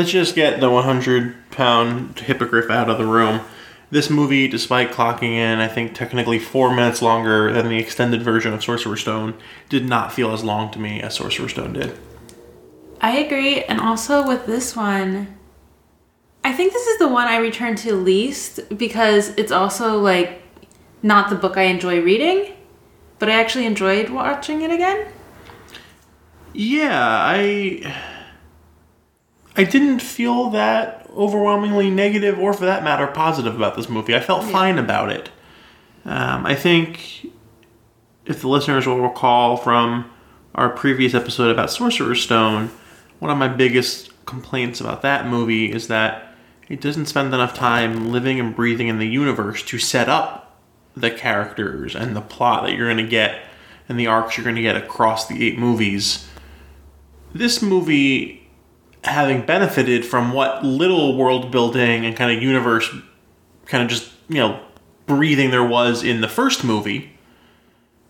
let's just get the 100 pound hippogriff out of the room. This movie, despite clocking in, I think technically four minutes longer than the extended version of Sorcerer's Stone, did not feel as long to me as Sorcerer's Stone did. I agree. And also with this one, I think this is the one I return to least because it's also like not the book I enjoy reading, but I actually enjoyed watching it again. Yeah, I I didn't feel that overwhelmingly negative or for that matter positive about this movie. I felt fine about it. Um, I think if the listeners will recall from our previous episode about Sorcerer's Stone, one of my biggest complaints about that movie is that it doesn't spend enough time living and breathing in the universe to set up the characters and the plot that you're going to get and the arcs you're going to get across the eight movies. This movie, having benefited from what little world building and kind of universe, kind of just, you know, breathing there was in the first movie,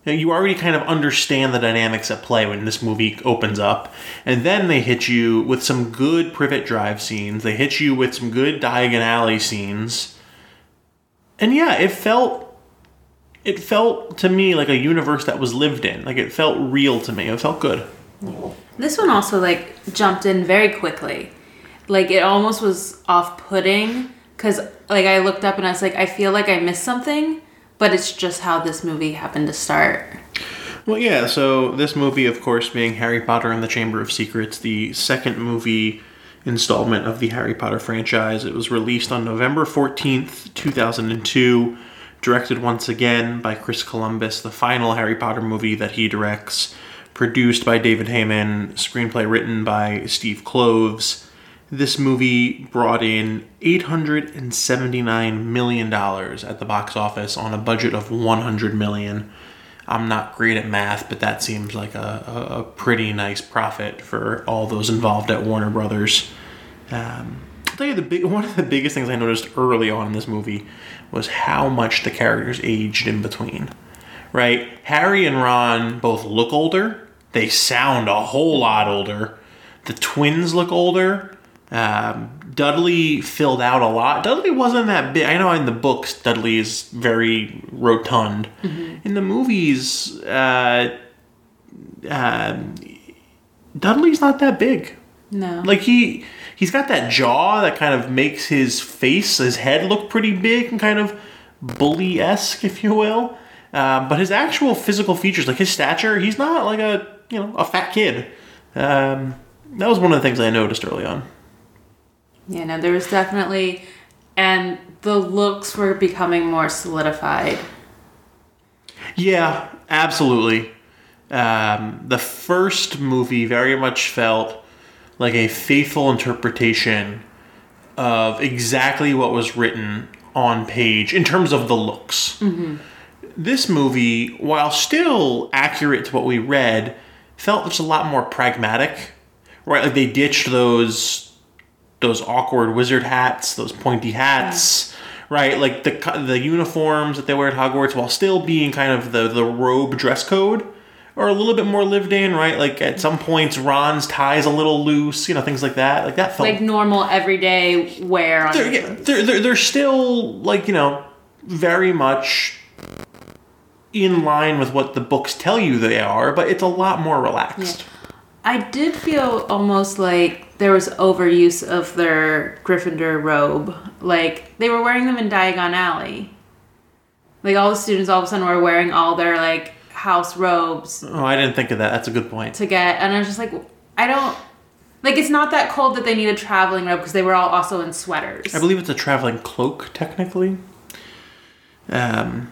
you, already kind of understand the dynamics at play when this movie opens up. And then they hit you with some good privet drive scenes, they hit you with some good Diagon Alley scenes. And yeah, it felt it felt to me like a universe that was lived in. Like it felt real to me. It felt good. This one also like jumped in very quickly. Like it almost was off-putting cuz like I looked up and I was like I feel like I missed something, but it's just how this movie happened to start. Well, yeah, so this movie of course being Harry Potter and the Chamber of Secrets, the second movie installment of the Harry Potter franchise. It was released on November 14th, 2002 directed once again by Chris Columbus, the final Harry Potter movie that he directs, produced by David Heyman, screenplay written by Steve Kloves. This movie brought in $879 million at the box office on a budget of 100 million. I'm not great at math, but that seems like a, a, a pretty nice profit for all those involved at Warner Brothers. Um, I'll tell you the big one of the biggest things I noticed early on in this movie was how much the characters aged in between. Right? Harry and Ron both look older. They sound a whole lot older. The twins look older. Um, Dudley filled out a lot. Dudley wasn't that big. I know in the books Dudley is very rotund. In the movies, uh, uh, Dudley's not that big. No. Like he he's got that jaw that kind of makes his face, his head look pretty big and kind of bully esque, if you will. Um, but his actual physical features, like his stature, he's not like a you know a fat kid. Um, that was one of the things I noticed early on. Yeah, no, there was definitely, and the looks were becoming more solidified. Yeah, absolutely. Um, the first movie very much felt like a faithful interpretation of exactly what was written on page in terms of the looks. This movie, while still accurate to what we read, felt just a lot more pragmatic. Right, like they ditched those those awkward wizard hats, those pointy hats. Right, like the the uniforms that they wear at Hogwarts, while still being kind of the the robe dress code, are a little bit more lived in. Right, like at some points Ron's tie is a little loose, you know, things like that. Like that felt Like normal everyday wear on they're, yeah, they're, they're, they're still like you know very much in line with what the books tell you they are but it's a lot more relaxed I did feel almost like there was overuse of their Gryffindor robe. Like they were wearing them in Diagon Alley. Like all the students all of a sudden were wearing all their like house robes oh i didn't think of that that's a good point to get, and I was just like, I don't. Like it's not that cold that they need a traveling robe because they were all also in sweaters. i believe it's a traveling cloak technically um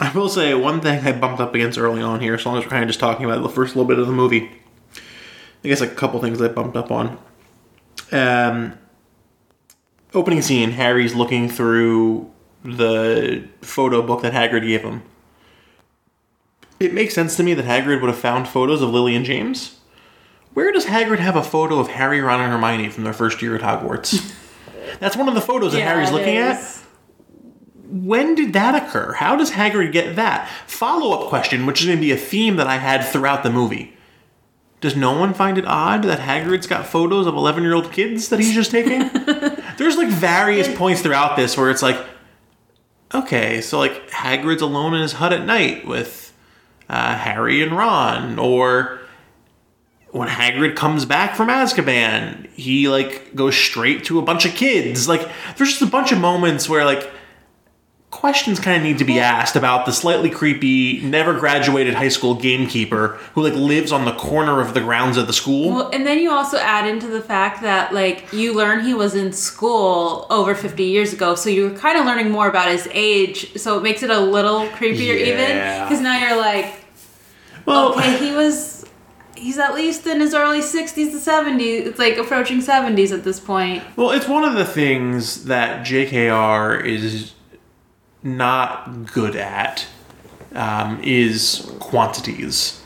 i will say one thing i bumped up against early on here as long as we're kind of just talking about the first little bit of the movie. I guess a couple things i bumped up on. Um opening scene harry's looking through the photo book that hagrid gave him. It makes sense to me that hagrid would have found photos of lily and james. Where does hagrid have a photo of harry ron and hermione from their first year at hogwarts? That's one of the photos that Yeah, harry's it looking at. is. When did that occur? How does Hagrid get that? Follow up question, which is going to be a theme that I had throughout the movie. Does no one find it odd that Hagrid's got photos of 11 year old kids that he's just taking? There's like various points throughout this where it's like, okay, so like Hagrid's alone in his hut at night with uh, Harry and Ron, or when Hagrid comes back from Azkaban, he like goes straight to a bunch of kids. Like there's just a bunch of moments where like questions kind of need to be asked about the slightly creepy, never graduated high school gamekeeper who like lives on the corner of the grounds of the school. Well, and then you also add into the fact that like you learn he was in school over 50 years ago, so you're kind of learning more about his age, so it makes it a little creepier even because now you're like, well, okay, he was he's at least in his early 60s to 70s. It's like approaching 70s at this point. Well, it's one of the things that JKR is not good at um, is quantities.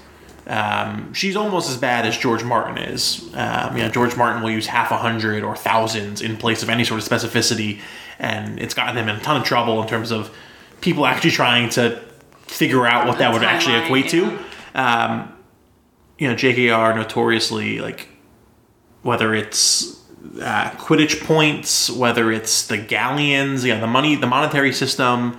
Um, she's almost as bad as George Martin is. Um, you know, George Martin will use half a hundred or thousands in place of any sort of specificity, and it's gotten him in a ton of trouble in terms of people actually trying to figure out what that would actually equate to. Um, you know, JKR notoriously like whether it's uh, Quidditch points, whether it's the galleons, know, the money, the monetary system.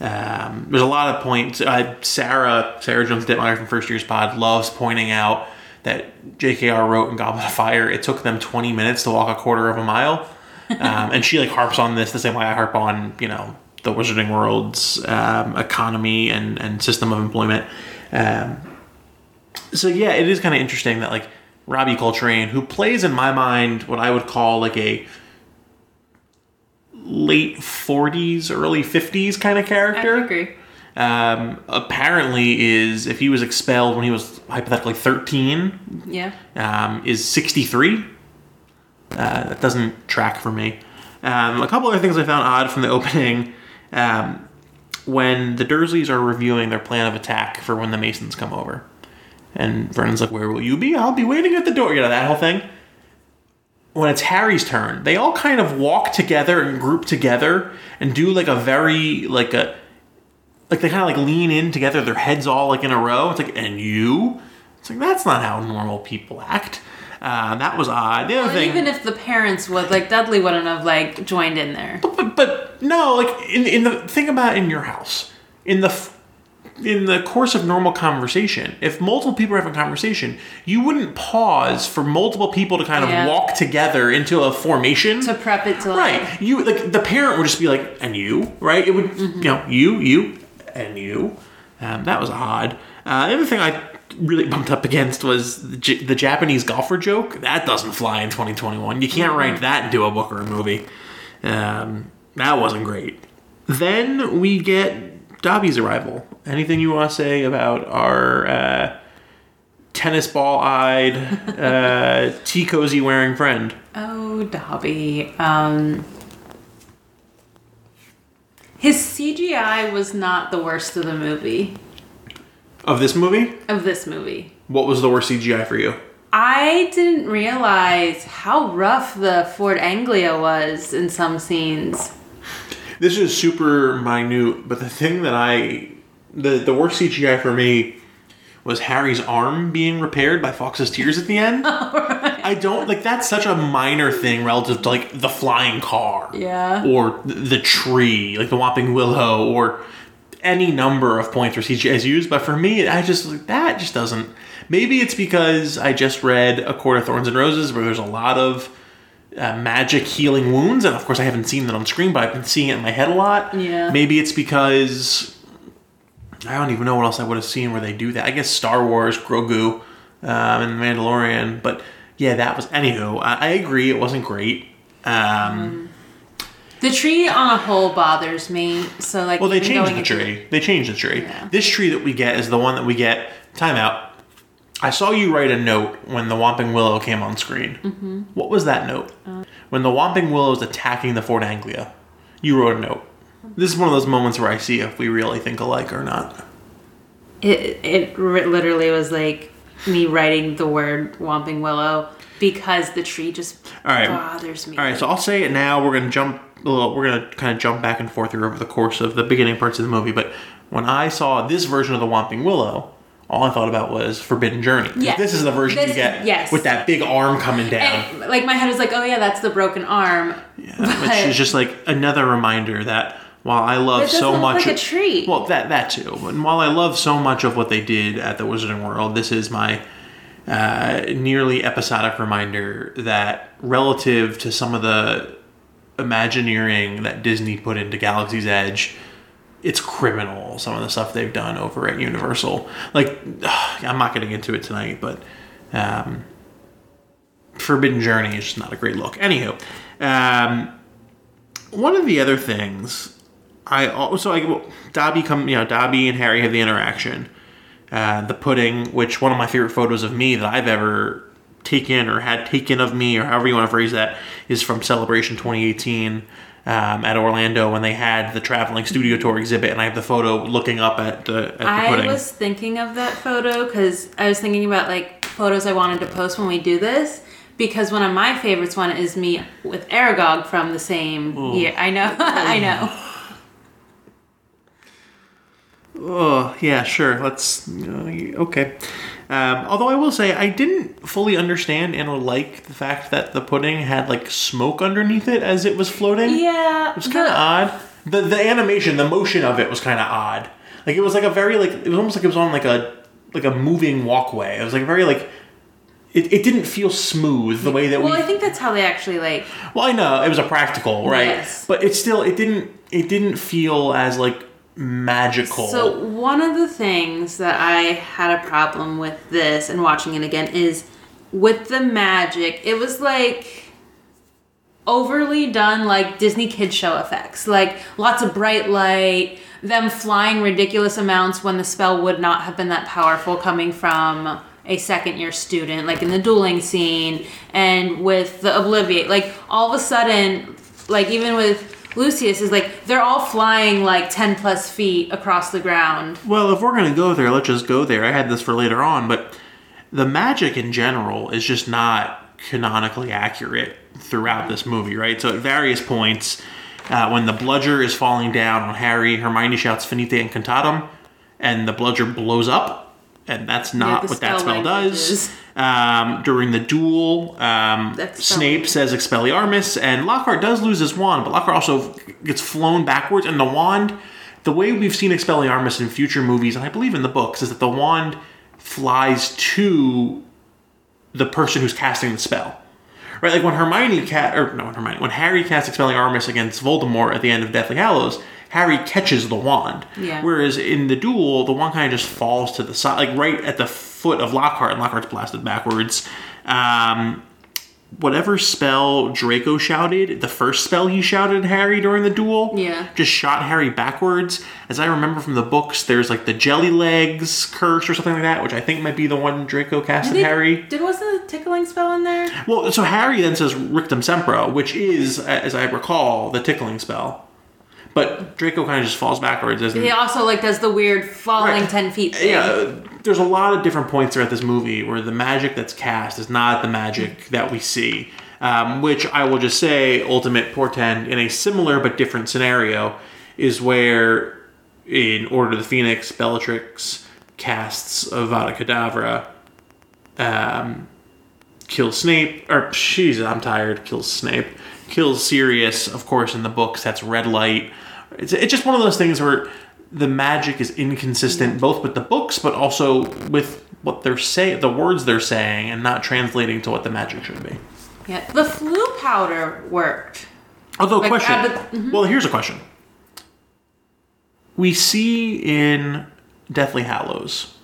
Um, there's a lot of points. Uh, Sarah, Sarah Jones Dittmeyer from First Year's Pod loves pointing out that JKR wrote in Goblet of Fire, it took them 20 minutes to walk a quarter of a mile. Um, and she like harps on this the same way I harp on, you know, the Wizarding World's um, economy and, and system of employment. Um, so yeah, it is kind of interesting that like Robbie Coltrane, who plays in my mind what I would call like a late 40s, early 50s kind of I character, agree. um, apparently is if he was expelled when he was hypothetically 13, Yeah. um, is 63. Uh, that doesn't track for me. Um, a couple other things I found odd from the opening. Um, when the Dursleys are reviewing their plan of attack for when the Masons come over. And Vernon's like, Where will you be? I'll be waiting at the door. You know, that whole thing. When it's Harry's turn, they all kind of walk together and group together and do like a very, like a, like they kind of like lean in together, their heads all like in a row. It's like, and you? It's like, that's not how normal people act. Uh, that was odd. The other Well, thing. even if the parents would, like Dudley wouldn't have like joined in there. but but no, like in in the think about in your house, in the in the course of normal conversation, if multiple people are having a conversation, you wouldn't pause for multiple people to kind of Yeah. walk together into a formation. To prep it to like, right, you like the parent would just be like, and you, right? It would, you know, you, you, and you. Um, that was odd. Uh, the other thing I really bumped up against was the, J- the Japanese golfer joke. That doesn't fly in 2021. You can't write that into a book or a movie. Um, that wasn't great. Then we get Dobby's arrival. Anything you want to say about our uh, tennis ball eyed, uh, tea cozy wearing friend? oh, Dobby. Um, his CGI was not the worst of the movie Of this movie? of this movie. What was the worst CGI for you? I didn't realize how rough the Ford Anglia was in some scenes. This is super minute, but the thing that I the the worst CGI for me was Harry's arm being repaired by Fawkes's tears at the end. I don't like that's such a minor thing relative to like the flying car. Yeah. Or the tree, like the Whomping Willow, or any number of points where CGI is used. But for me, I just like that just doesn't. Maybe it's because I just read A Court of Thorns and Roses, where there's a lot of uh, magic healing wounds, and of course I haven't seen that on screen, but I've been seeing it in my head a lot. Yeah. Maybe it's because I don't even know what else I would have seen where they do that. I guess Star Wars, Grogu, um, and Mandalorian, but yeah, that was. Anywho, I, I agree, it wasn't great. Um, The tree on a whole bothers me. So like, well, they changed the into- tree. They changed the tree. Yeah. This tree that we get is the one that we get. Timeout. I saw you write a note when the Whomping Willow came on screen. Mm-hmm. What was that note? when the Whomping Willow is attacking the Ford Anglia, you wrote a note. This is one of those moments where I see if we really think alike or not. It it literally was like me writing the word Whomping Willow because the tree just All right. bothers me. All right, so I'll say it now. We're gonna jump a little. We're gonna kind of jump back and forth here over the course of the beginning parts of the movie. But when I saw this version of the Whomping Willow all I thought about was Forbidden Journey. Yes. This is the version you get yes. with that big arm coming down. And, like my head was like, oh yeah, that's the broken arm. Yeah, But- which is just like another reminder that while I love so much, like a well that that too. But while I love so much of what they did at the Wizarding World, this is my uh, nearly episodic reminder that relative to some of the Imagineering that Disney put into Galaxy's Edge. It's criminal some of the stuff they've done over at Universal. Like, I'm not getting into it tonight, but um, Forbidden Journey is just not a great look. Anywho, um, one of the other things I also like well, Dobby come you know Dobby and Harry have the interaction. Uh, the pudding, which one of my favorite photos of me that I've ever taken or had taken of me, or however you want to phrase that, is from Celebration 2018 um, at Orlando when they had the traveling studio tour exhibit, and I have the photo looking up at the at the I pudding. was thinking of that photo because I was thinking about like photos I wanted to post when we do this. Because one of my favorites one is me with Aragog from the same year. I know, I know. Oh yeah, sure. Let's uh, okay. Um, although I will say I didn't fully understand and or like the fact that the pudding had like smoke underneath it as it was floating. Yeah, it was kind of odd. The the animation, the motion of it was kind of odd. Like it was like a very like it was almost like it was on like a like a moving walkway. It was like very like it, it didn't feel smooth the way that Well, we I think that's how they actually like. well, I know it was a practical, right? Yes. But it still it didn't it didn't feel as like magical. So one of the things that I had a problem with this and watching it again is with the magic. It was like overly done like Disney kid show effects. Like lots of bright light, them flying ridiculous amounts when the spell would not have been that powerful coming from a second year student, like in the dueling scene and with the Obliviate. Like all of a sudden, like even with Lucius is like they're all flying like 10 plus feet across the ground. Well, if we're gonna go there, let's just go there. I had this for later on, but the magic in general is just not canonically accurate throughout this movie, right? So at various points, uh, when the bludger is falling down on Harry, Hermione shouts "Finite Incantatem," and the bludger blows up, and that's not the what that spell spell does. is- Um, during the duel, um, Snape says Expelliarmus, and Lockhart does lose his wand, but Lockhart also gets flown backwards, and the wand, the way we've seen Expelliarmus in future movies, and I believe in the books, is that the wand flies to the person who's casting the spell. Right, like when Hermione cat or no, when Hermione, when Harry casts Expelliarmus against Voldemort at the end of Deathly Hallows, Harry catches the wand. Yeah. Whereas in the duel, the wand kind of just falls to the side, like right at the foot of Lockhart, and Lockhart's blasted backwards. Um, whatever spell Draco shouted, the first spell he shouted at Harry during the duel, Yeah. just shot Harry backwards. As I remember from the books, there's like the Jelly Legs curse or something like that, which I think might be the one Draco cast at Did, Harry. did wasn't the tickling spell in there? Well, so Harry then says Rictusempra, which is, as I recall, the tickling spell. But Draco kind of just falls backwards. Isn't He also like does the weird falling Right. 10 feet thing. yeah, there's a lot of different points throughout this movie where the magic that's cast is not the magic that we see. Um, which I will just say, ultimate portend in a similar but different scenario is where in Order of the Phoenix, Bellatrix casts Avada Kedavra, um, kills Snape, or jeez, I'm tired, kills Snape, kills Sirius, of course, in the books, that's red light. It's, it's just one of those things where the magic is inconsistent both with the books, but also with what they're saying, the words they're saying, and not translating to what the magic should be. Yeah. The Floo powder worked. Although, Like, question. uh, but- Well, here's a question. We see in Deathly Hallows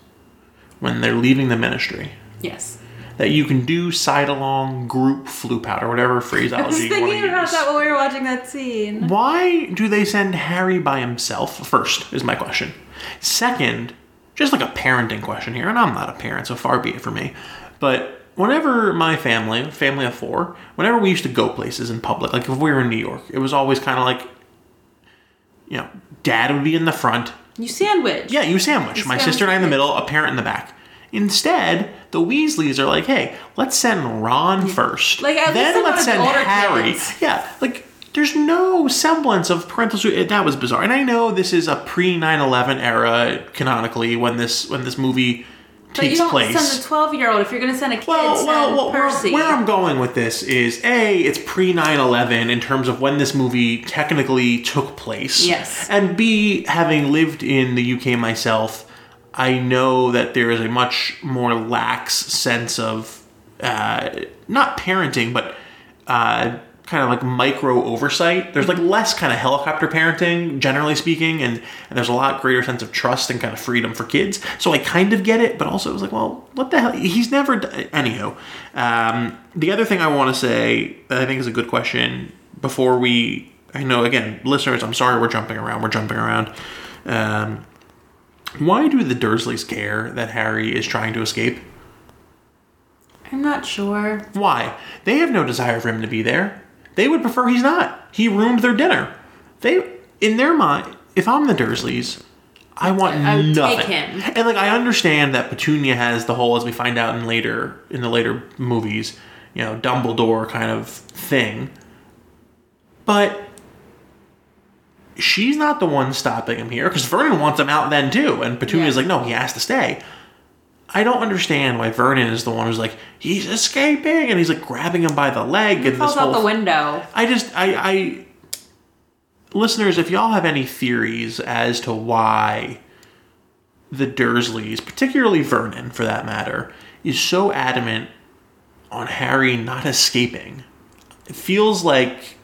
when they're leaving the ministry Yes. That you can do side along group Floo or whatever I was phraseology you want thinking to about use. that when we were watching that scene. Why do they send Harry by himself? First is my question. Second, just like a parenting question here, and I'm not a parent, so far be it for me. But whenever my family, family of four, whenever we used to go places in public, like if we were in New York, it was always kind of like, you know, dad would be in the front. You sandwich. Yeah, you sandwich. You My sandwich sister and I in the middle, a parent in the back. Instead, the Weasleys are like, hey, let's send Ron first. Like, then let's send Harry. kids. Yeah, like there's no semblance of parental su- that was bizarre. And I know this is a pre 9/11 era canonically when this when this movie But you takes don't place. send a 12 year old if you're going to send a kid. Well, well, well where, where I'm going with this is A, it's pre 9 11 in terms of when this movie technically took place. Yes. And B, having lived in the UK myself, I know that there is a much more lax sense of uh, not parenting, but uh, kind of like micro oversight. There's like less kind of helicopter parenting, generally speaking, and, and there's a lot greater sense of trust and kind of freedom for kids. So I kind of get it, but also it was like, well, what the hell? He's never. d- Anywho, um, the other thing I want to say that I think is a good question before we. I know again, listeners. I'm sorry, we're jumping around. We're jumping around. Um, why do the Dursleys care that Harry is trying to escape? I'm not sure. Why? They have no desire for him to be there. They would prefer he's not. He ruined their dinner. They, in their mind, if I'm the Dursleys, I want I would take him. And like I understand that Petunia has the whole, as we find out in later in the later movies, you know, Dumbledore kind of thing. But she's not the one stopping him here because Vernon wants him out then too, and Petunia's Yeah. like, no, he has to stay. I don't understand why Vernon is the one who's like, he's escaping, and he's like grabbing him by the leg, and this Falls out whole the window. I just I I listeners, if y'all have any theories as to why the Dursleys, particularly Vernon for that matter, is so adamant on Harry not escaping, it feels like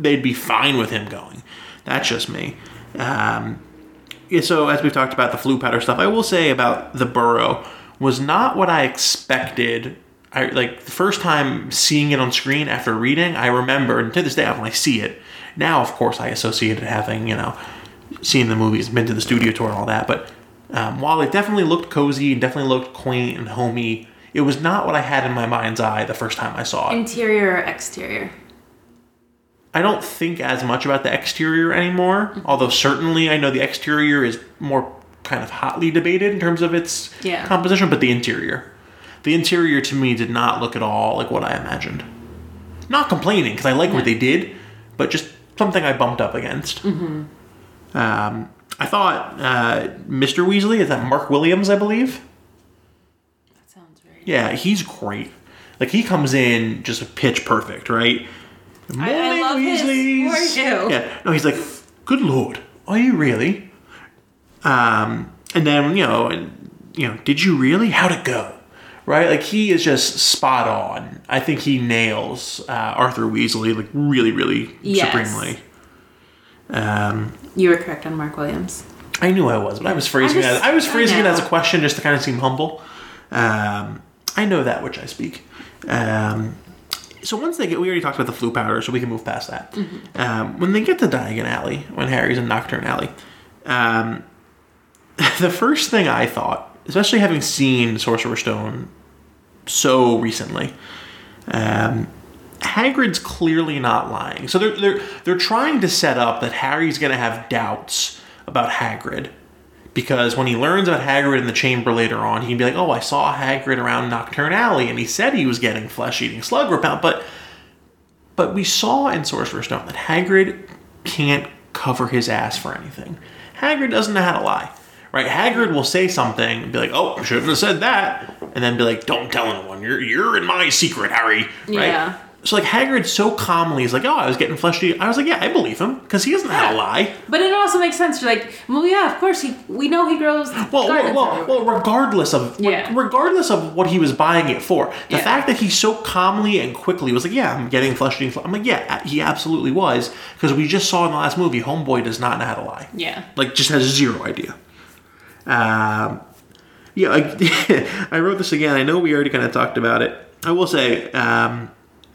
they'd be fine with him going. That's just me. Um, so as we've talked about the Floo powder stuff, I will say about the burrow was not what I expected. I like the first time seeing it on screen after reading, I remember, and to this day, when I see it now, of course, I associate it having you know seen the movies, been to the studio tour, and all that. But um, while it definitely looked cozy and definitely looked quaint and homey, it was not what I had in my mind's eye the first time I saw it. Interior or exterior? I don't think as much about the exterior anymore, although certainly I know the exterior is more kind of hotly debated in terms of its Yeah. composition, but the interior. The interior to me did not look at all like what I imagined. Not complaining, because I like what they did, but just something I bumped up against. Mm-hmm. Um, I thought uh, Mr. Weasley, is that Mark Williams, I believe? That sounds right. Yeah, he's great. Like he comes in just pitch perfect, right? I- I love his voice, too. Yeah, no, he's like, "Good lord, are you really?" Um, and then you know, and you know, did you really? How'd it go? Right, like he is just spot on. I think he nails uh, Arthur Weasley like really, really Yes. supremely. Um, You were correct on Mark Williams. I knew I was, but I was phrasing I it. As, I was I phrasing it as a question just to kind of seem humble. Um, I know that which I speak. Um, so once they get, we already talked about the Floo powder, so we can move past that. Mm-hmm. Um, when they get to Diagon Alley, when Harry's in Knockturn Alley, um, the first thing I thought, especially having seen Sorcerer's Stone so recently, um, Hagrid's clearly not lying. So they're they're they're trying to set up that Harry's going to have doubts about Hagrid because when he learns about Hagrid in the chamber later on, he can be like, "Oh, I saw Hagrid around Knockturn Alley, and he said he was getting flesh-eating slug repellent." But but we saw in Sorcerer's Stone that Hagrid can't cover his ass for anything. Hagrid doesn't know how to lie. Right? Hagrid will say something and be like, "Oh, I shouldn't have said that," and then be like, "Don't tell anyone. You're you're in my secret, Harry." Right? Yeah. So like Hagrid so calmly is like, "Oh, I was getting fleshy. I was like, "Yeah, I believe him because he doesn't to Yeah. lie." But it also makes sense. You're like, well, yeah, of course. He, we know he grows. Well, well, well, well, regardless of Yeah. regardless of what he was buying it for, the Yeah. fact that he so calmly and quickly was like, "Yeah, I'm getting fleshy. I'm like, "Yeah, he absolutely was," because we just saw in the last movie, Homeboy does not know how to lie. yeah. Like, just has zero idea. Um, yeah, I, I wrote this again. I know we already kind of talked about it. I will say, um,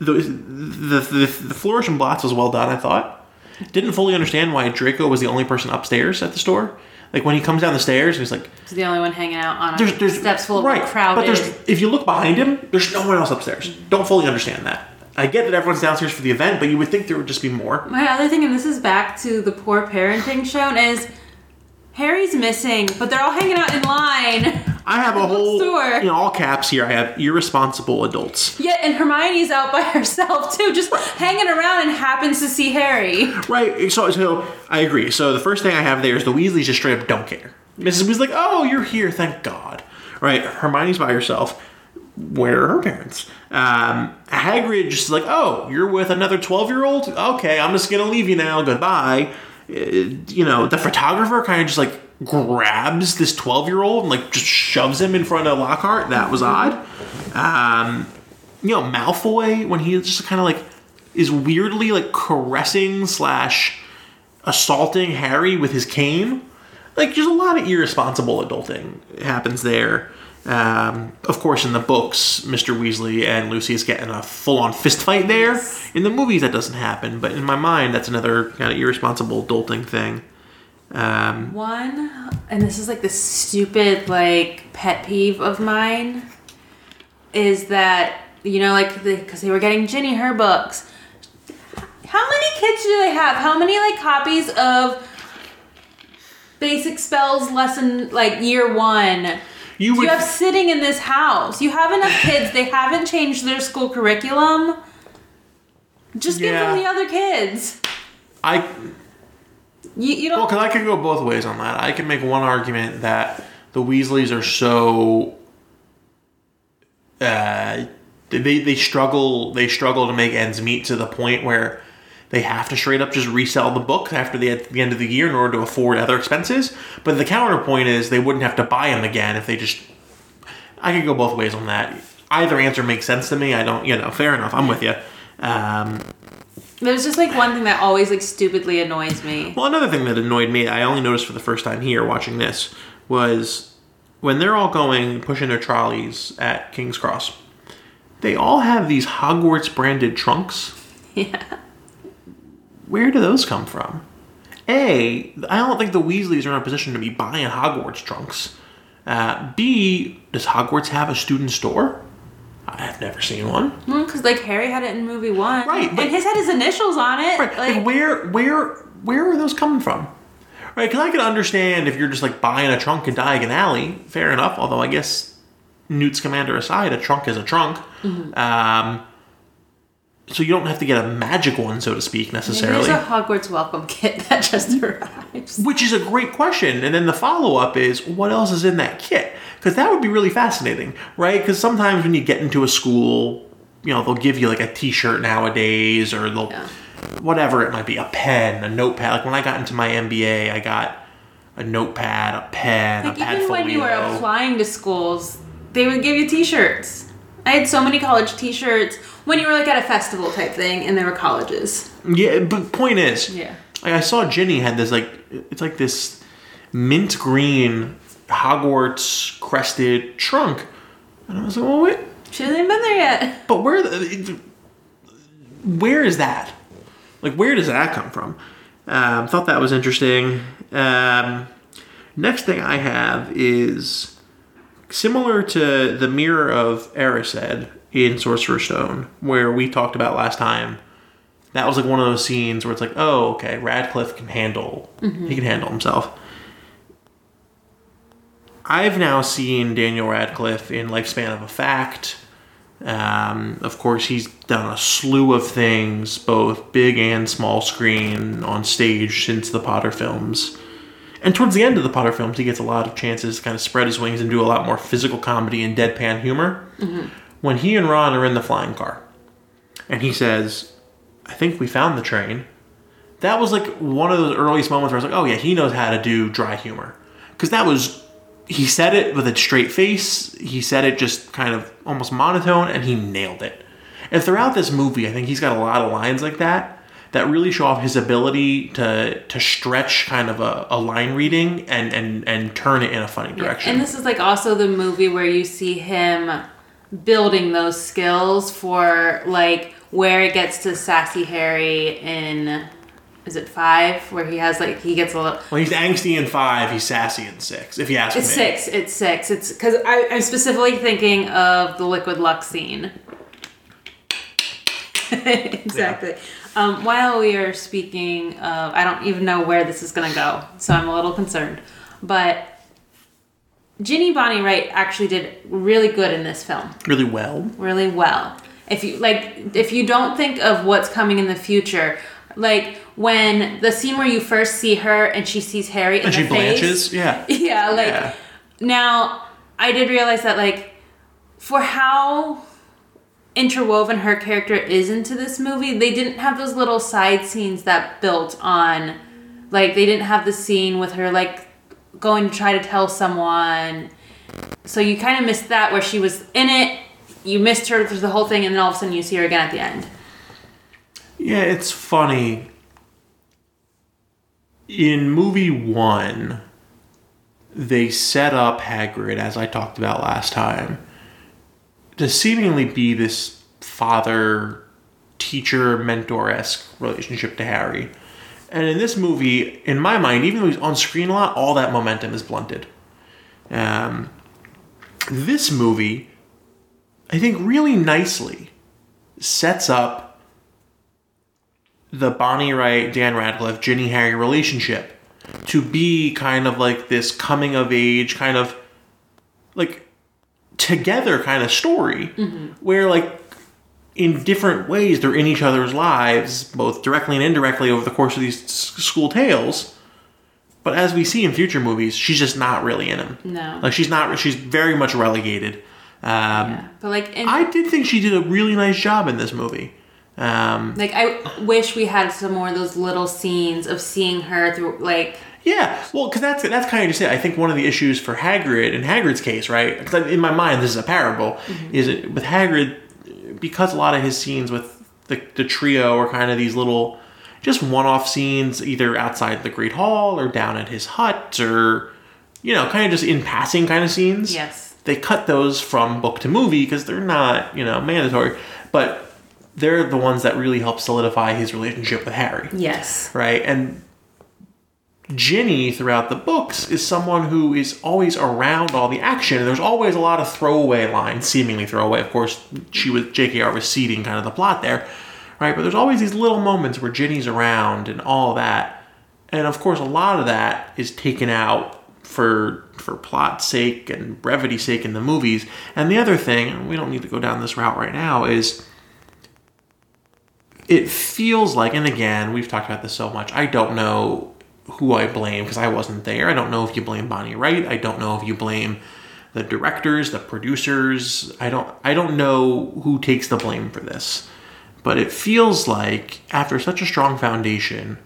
the, the, the, the Flourish and Blotts was well done, I thought. Didn't fully understand why Draco was the only person upstairs at the store. Like, when he comes down the stairs, he's like, He's the only one hanging out on there's, there's steps full of right, crowded. But there's if you look behind him, there's no one else upstairs. Don't fully understand that. I get that everyone's downstairs for the event, but you would think there would just be more. My other thing, and this is back to the poor parenting shown, is Harry's missing, but they're all hanging out in line. I have a whole, you know, all caps here. I have irresponsible adults. Yeah, and Hermione's out by herself too, just hanging around and happens to see Harry. Right. So, so I agree. So the first thing I have there is the Weasleys just straight up don't care. Mrs. Weasley's like, "Oh, you're here, thank God." right? Hermione's by herself. Where are her parents? Um, Hagrid just like, oh, you're with another twelve year old. Okay, I'm just gonna leave you now. Goodbye. Uh, you know, the photographer kind of just like grabs this twelve year old and like just shoves him in front of Lockhart. That was odd. Um, you know, Malfoy when he just kind of like is weirdly like caressing slash assaulting Harry with his cane. Like, there's a lot of irresponsible adulting happens there. Um, of course, in the books, Mr. Weasley and Lucius get in a full-on fist fight there. In the movies, that doesn't happen, but in my mind, that's another kind of irresponsible adulting thing. Um, One, and this is like the stupid like pet peeve of mine, is that you know like because they were getting Ginny her books. How many kids do they have? How many like copies of basic spells lesson like year one? You would you have sitting in this house? You have enough kids. They haven't changed their school curriculum. Just give Yeah. them the other kids. I You, you don't. Well, because I could go both ways on that. I can make one argument that the Weasleys are so uh, they they struggle they struggle to make ends meet to the point where they have to straight up just resell the book after the at the end of the year in order to afford other expenses. But the counterpoint is they wouldn't have to buy them again if they just. I could go both ways on that. Either answer makes sense to me. I don't, you know, fair enough. I'm with you. Um, There's just like one thing that always like stupidly annoys me. Well, another thing that annoyed me, I only noticed for the first time here watching this, was when they're all going pushing their trolleys at King's Cross. They all have these Hogwarts branded trunks. Yeah. Where do those come from? A, I don't think the Weasleys are in a position to be buying Hogwarts trunks. Uh, B, does Hogwarts have a student store? I've never seen one. Because like Harry had it in movie one, Right, but- and his had his initials on it. Right. Like, Like, where where where are those coming from? Right, because I can understand if you're just like buying a trunk in Diagon Alley, fair enough. Although I guess Newt Scamander aside, a trunk is a trunk. Mm-hmm. Um, so you don't have to get a magic one, so to speak, necessarily. there's a Hogwarts welcome kit that just mm. arrives. Which is a great question. And then the follow up is what else is in that kit? Because that would be really fascinating, right? Because sometimes when you get into a school, you know, they'll give you like a t shirt nowadays or they'll, Yeah. whatever it might be, a pen, a notepad. Like when I got into my MBA, I got a notepad, a pen, Like a pad even when you were folio. applying to schools, they would give you T-shirts. I had so many college T-shirts when you were like at a festival type thing, and they were colleges. Yeah, but point is, Yeah. like I saw Ginny had this like it's like this mint green Hogwarts crested trunk, and I was like, well, wait, She hasn't even been there yet. But where the, where is that? Like where does that come from? Um, thought that was interesting. Um, next thing I have is similar to the mirror of Erised in Sorcerer's Stone, where we talked about last time. That was like one of those scenes where it's like, oh, okay, Radcliffe can handle, he can handle himself. I've now seen Daniel Radcliffe in Lifespan of a Fact. Um, of course, he's done a slew of things, both big and small screen, on stage since the Potter films. And towards the end of the Potter films, he gets a lot of chances to kind of spread his wings and do a lot more physical comedy and deadpan humor. Mm-hmm. When he and Ron are in the flying car, and he says, I think we found the train. That was like one of those earliest moments where I was like, oh yeah, he knows how to do dry humor. Because that was, he said it with a straight face, he said it just kind of almost monotone, and he nailed it. And throughout this movie, I think he's got a lot of lines like that that really show off his ability to to stretch kind of a, a line reading and, and, and turn it in a funny direction. And this is like also the movie where you see him building those skills for like where it gets to sassy Harry in is it five where he has like he gets a little well, he's angsty in five, he's sassy in six, if you ask me. it's me. six it's six it's because i'm specifically thinking of the liquid luck scene exactly um, while we are speaking of i don't even know where this is going to go so i'm a little concerned but ginny bonnie wright actually did really good in this film Really well. really well. If you like if you don't think of what's coming in the future, like when the scene where you first see her and she sees Harry in And the she face, blanches, yeah. Yeah, like Yeah. now I did realize that like for how interwoven her character is into this movie, they didn't have those little side scenes that built on like they didn't have the scene with her like going to try to tell someone. So you kind of missed that where she was in it. You missed her through the whole thing, and then all of a sudden you see her again at the end. Yeah, it's funny. In movie one, they set up Hagrid, as I talked about last time, to seemingly be this father teacher mentor esque relationship to Harry. And in this movie, in my mind, even though he's on screen a lot, all that momentum is blunted. Um, this movie, I think, really nicely sets up the Bonnie Wright, Dan Radcliffe, Ginny Harry relationship to be kind of like this coming of age, kind of like together kind of story where like in different ways they're in each other's lives both directly and indirectly over the course of these school tales. But as we see in future movies she's just not really in them No. like she's not she's very much relegated. Um, Yeah. But like in, i did think she did a really nice job in this movie. Um, like I wish we had some more of those little scenes of seeing her through like Yeah, well, because that's that's kind of just it. I think one of the issues for Hagrid in Hagrid's case, right? Because in my mind, this is a parable. Mm-hmm. Is it with Hagrid because a lot of his scenes with the the trio are kind of these little, just one-off scenes, either outside the Great Hall or down at his hut, or you know, kind of just in passing kind of scenes. yes. They cut those from book to movie because they're not you know mandatory, but they're the ones that really help solidify his relationship with Harry Yes. right? And Ginny throughout the books is someone who is always around all the action, and there's always a lot of throwaway lines, seemingly throwaway. Of course, she was J.K.R. was seeding kind of the plot there, right? But there's always these little moments where Ginny's around and all that, and of course, a lot of that is taken out for for plot's sake and brevity's sake in the movies. And the other thing, we don't need to go down this route right now, is it feels like, and again, we've talked about this so much. I don't know who I blame because I wasn't there. I don't know if you blame Bonnie Wright. I don't know if you blame the directors, the producers. I don't. I don't know who takes the blame for this. But it feels like after such a strong foundation,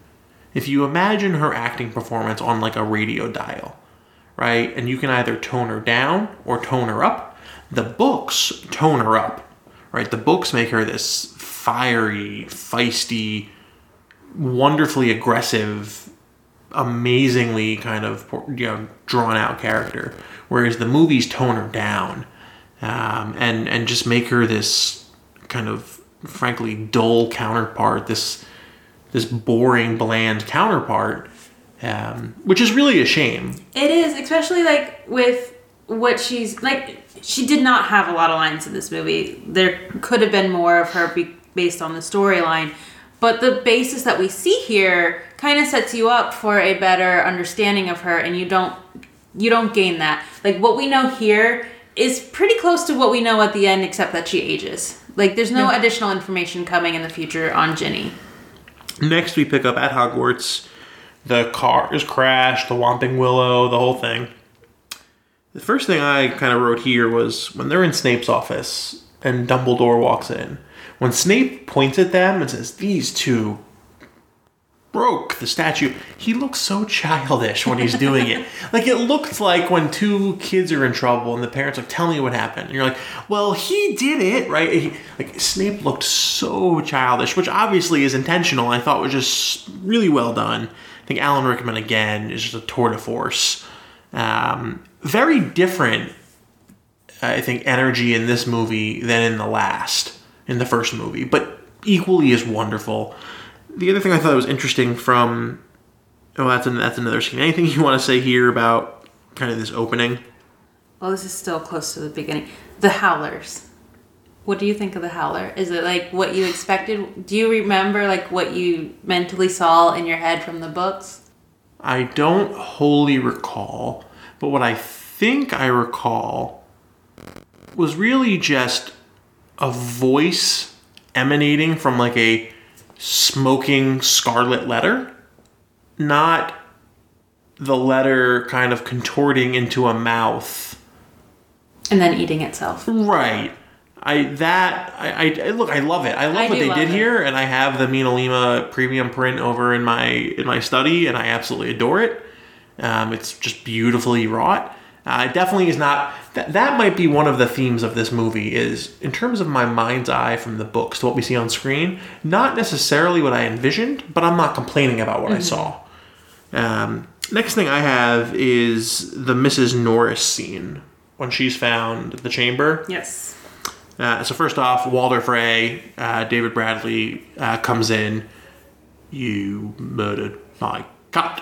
if you imagine her acting performance on like a radio dial, right, and you can either tone her down or tone her up. The books tone her up, right? The books make her this fiery, feisty, wonderfully aggressive, amazingly kind of you know drawn out character, whereas the movies tone her down, um, and and just make her this kind of frankly dull counterpart, this this boring, bland counterpart, um, which is really a shame. It is, especially like with what she's like. She did not have a lot of lines in this movie. There could have been more of her be, based on the storyline, but the basis that we see here kind of sets you up for a better understanding of her, and you don't you don't gain that. Like what we know here is pretty close to what we know at the end, except that she ages. Like there's no additional information coming in the future on Ginny. Next, we pick up at Hogwarts. The car is crashed, the Whomping Willow, the whole thing. The first thing I kind of wrote here was when they're in Snape's office and Dumbledore walks in. When Snape points at them and says, These two broke the statue, he looks so childish when he's doing it. like, it looks like when two kids are in trouble and the parents like, Tell me what happened. And you're like, Well, he did it, right? He, like, Snape looked so childish, which obviously is intentional. I thought was just really well done. I think Alan Rickman, again, is just a tour de force. Um, very different, I think, energy in this movie than in the last, in the first movie, but equally as wonderful. The other thing I thought was interesting from, oh, that's an, that's another scene. Anything you want to say here about kind of this opening? Well, this is still close to the beginning. The Howlers. What do you think of the Howler? Is it like what you expected? Do you remember like what you mentally saw in your head from the books? I don't wholly recall, but what I think I recall was really just a voice emanating from like a smoking scarlet letter, not the letter kind of contorting into a mouth And then eating itself. Right. I that I, I look. I love it. I love I what they love did it. here, and I have the Mina Lima premium print over in my in my study, and I absolutely adore it. Um, it's just beautifully wrought. Uh, it definitely is not. That that might be one of the themes of this movie. Is in terms of my mind's eye from the books to what we see on screen. Not necessarily what I envisioned, but I'm not complaining about what I saw. Um, next thing I have is the Mrs. Norris scene when she's found the chamber. Yes. Uh, so first off, Walder Frey, uh, David Bradley uh, comes in. You murdered my cat.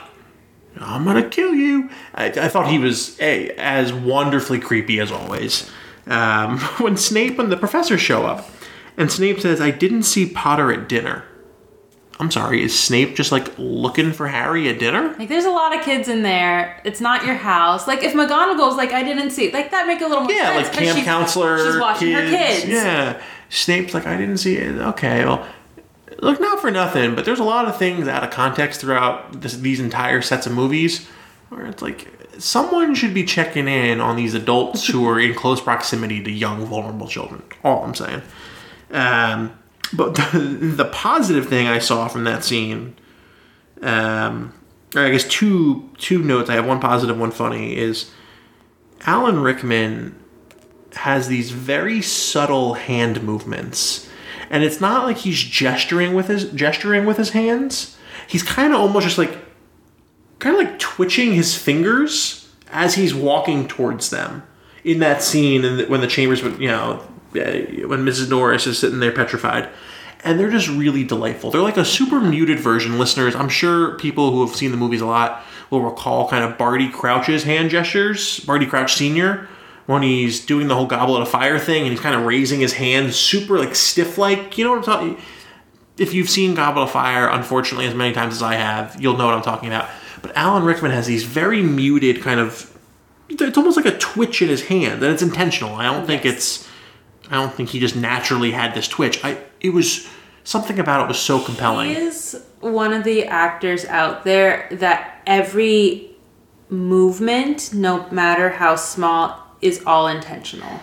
I'm gonna kill you. I, I thought he was a, as wonderfully creepy as always. Um, when Snape and the professor show up, and Snape says, "I didn't see Potter at dinner." I'm sorry, is Snape just like looking for Harry at dinner? Like, there's a lot of kids in there. It's not your house. Like, if McGonagall's like, I didn't see, like, that make a little more Yeah, sense. Yeah, like camp she's- counselor. She's watching kids. her kids. Yeah. Snape's like, I didn't see it. Okay, well, look, not for nothing, but there's a lot of things out of context throughout this, these entire sets of movies where it's like someone should be checking in on these adults who are in close proximity to young, vulnerable children. All I'm saying. Um, but the, the positive thing I saw from that scene, um, or I guess two two notes. I have one positive, one funny. Is Alan Rickman has these very subtle hand movements, and it's not like he's gesturing with his gesturing with his hands. He's kind of almost just like kind of like twitching his fingers as he's walking towards them in that scene and when the chambers you know uh, when mrs norris is sitting there petrified. And they're just really delightful. They're like a super muted version. Listeners i'm sure people who have seen the movies a lot will recall kind of barty crouch's hand gestures barty crouch senior when he's doing the whole goblet of fire thing and he's kind of raising his hand super like stiff like you know what i'm talking if you've seen Goblet of Fire, unfortunately, as many times as I have, you'll know what I'm talking about. But Alan Rickman has these very muted kind of. It's almost like a twitch in his hand, and it's intentional. I don't think it's. I don't think he just naturally had this twitch. I. It was something about it was so compelling. He is one of the actors out there that every movement, no matter how small, is all intentional.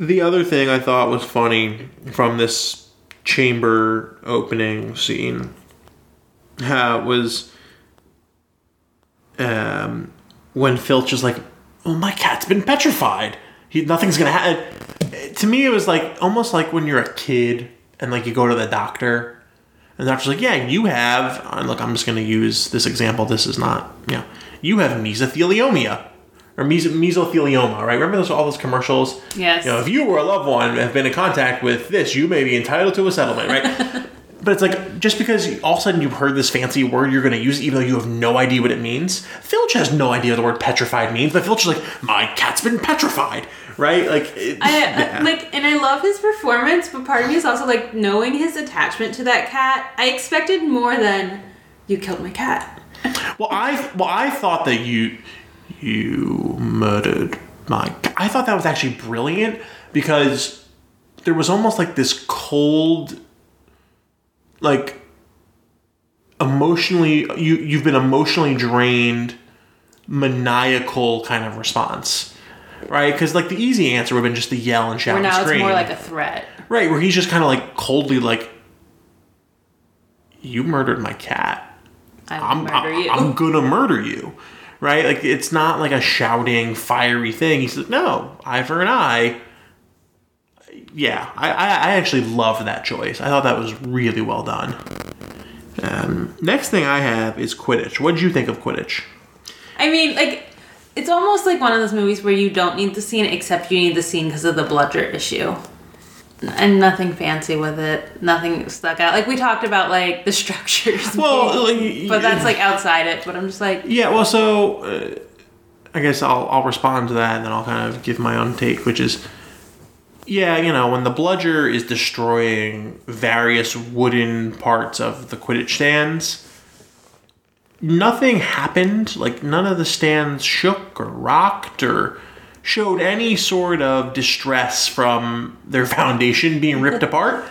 The other thing I thought was funny from this chamber opening scene uh, was um, when Filch is like, "Oh, my cat's been petrified. He, nothing's gonna happen." To me, it was like almost like when you're a kid and like you go to the doctor, and the doctor's like, "Yeah, you have." And look, I'm just gonna use this example. This is not, know, you have mesothelioma or mes- mesothelioma, right? Remember those all those commercials? Yes. You know, if you or a loved one have been in contact with this, you may be entitled to a settlement, right? but it's like just because all of a sudden you've heard this fancy word, you're going to use it, even though you have no idea what it means. Filch has no idea what the word petrified means, but Filch is like, my cat's been petrified, right? Like, it, I, yeah. Like, and I love his performance, but part of me is also like knowing his attachment to that cat. I expected more than you killed my cat. Well, I well I thought that you you murdered my. I thought that was actually brilliant because there was almost like this cold, like emotionally you you've been emotionally drained, maniacal kind of response, right? Because like the easy answer would have been just to yell and shout Where and now it's scream, more like a threat. right? Where he's just kind of like coldly like, "You murdered my cat." I will I'm, murder you. I'm gonna murder you. Right? Like it's not like a shouting, fiery thing. He says, No, eye for an eye. Yeah, I, I, I actually love that choice. I thought that was really well done. Um, next thing I have is Quidditch. What did you think of Quidditch? I mean, like, it's almost like one of those movies where you don't need the scene, except you need the scene because of the bludger issue. And nothing fancy with it. Nothing stuck out. Like we talked about, like the structures. Well, like, but that's like outside it. But I'm just like, Yeah, well, so uh, I guess I'll I'll respond to that, and then I'll kind of give my own take, which is, yeah, you know, when the bludger is destroying various wooden parts of the Quidditch stands, nothing happened. Like none of the stands shook or rocked or showed any sort of distress from their foundation being ripped apart,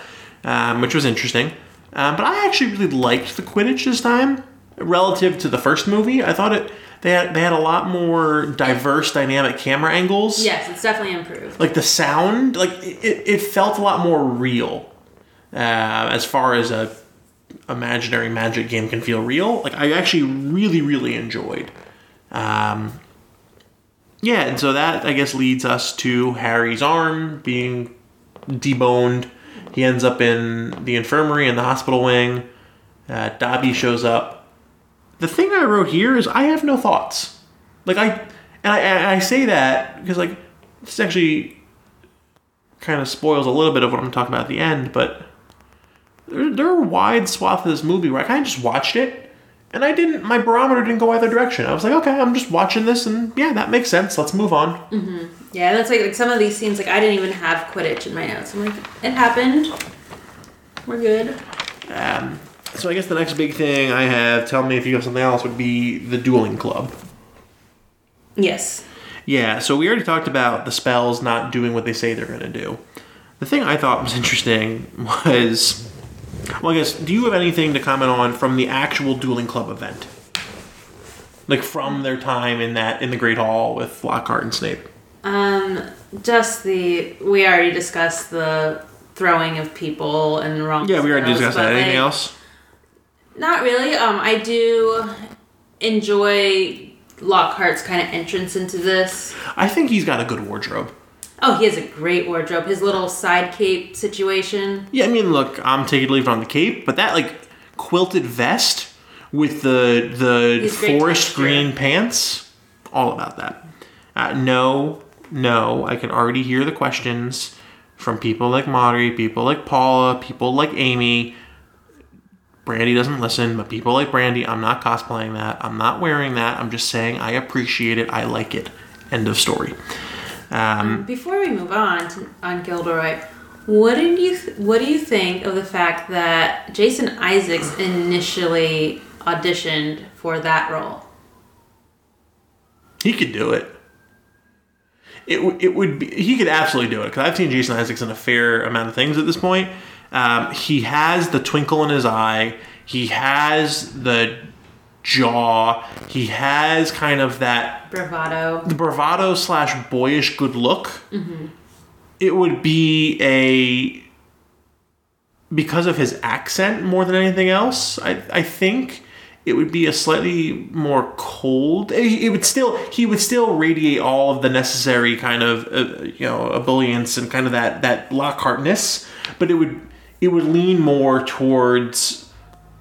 um, which was interesting. Um, but I actually really liked the Quidditch this time. relative to the first movie. I thought it they had they had a lot more diverse, dynamic camera angles. Yes, it's definitely improved. Like the sound, like it, it felt a lot more real. Uh, as far as a imaginary magic game can feel real, like I actually really really enjoyed. Um, yeah, and so that I guess leads us to Harry's arm being deboned. He ends up in the infirmary in the hospital wing. Uh, Dobby shows up. The thing I wrote here is I have no thoughts. Like I, and I, and I say that because like this actually kind of spoils a little bit of what I'm talking about at the end. But there, there are wide swaths of this movie where I kind of just watched it, and I didn't. My barometer didn't go either direction. I was like, okay, I'm just watching this, and yeah, that makes sense. Let's move on. Mm-hmm. Yeah, that's like, like some of these scenes. Like I didn't even have Quidditch in my notes. I'm like, it happened. We're good. Um, so I guess the next big thing I have, tell me if you have something else, would be the dueling club. Yes. Yeah, so we already talked about the spells not doing what they say they're going to do. The thing I thought was interesting was, well, I guess, do you have anything to comment on from the actual dueling club event? Like from their time in that in the Great Hall with Lockhart and Snape. Um, just the we already discussed the throwing of people and the wrong. Yeah, we already discussed that. Anything like, else? Not really. Um, I do enjoy Lockhart's kind of entrance into this. I think he's got a good wardrobe. Oh, he has a great wardrobe. His little side cape situation. Yeah, I mean, look, I'm taking leave on the cape, but that like quilted vest with the the He's forest green pants, all about that. Uh, no, no, I can already hear the questions from people like Maury, people like Paula, people like Amy. Brandy doesn't listen, but people like Brandy, I'm not cosplaying that. I'm not wearing that. I'm just saying I appreciate it. I like it. End of story. Um, Before we move on to, on Gilderoy, what did you th- what do you think of the fact that Jason Isaacs initially auditioned for that role? He could do it. It, w- it would be he could absolutely do it because I've seen Jason Isaacs in a fair amount of things at this point. Um, he has the twinkle in his eye. He has the jaw. He has kind of that Bravado. the bravado slash boyish good look. It would be a because of his accent more than anything else. I I think it would be a slightly more cold. It it would still he would still radiate all of the necessary kind of uh, you know ebullience and kind of that that Lockhartness, but it would it would lean more towards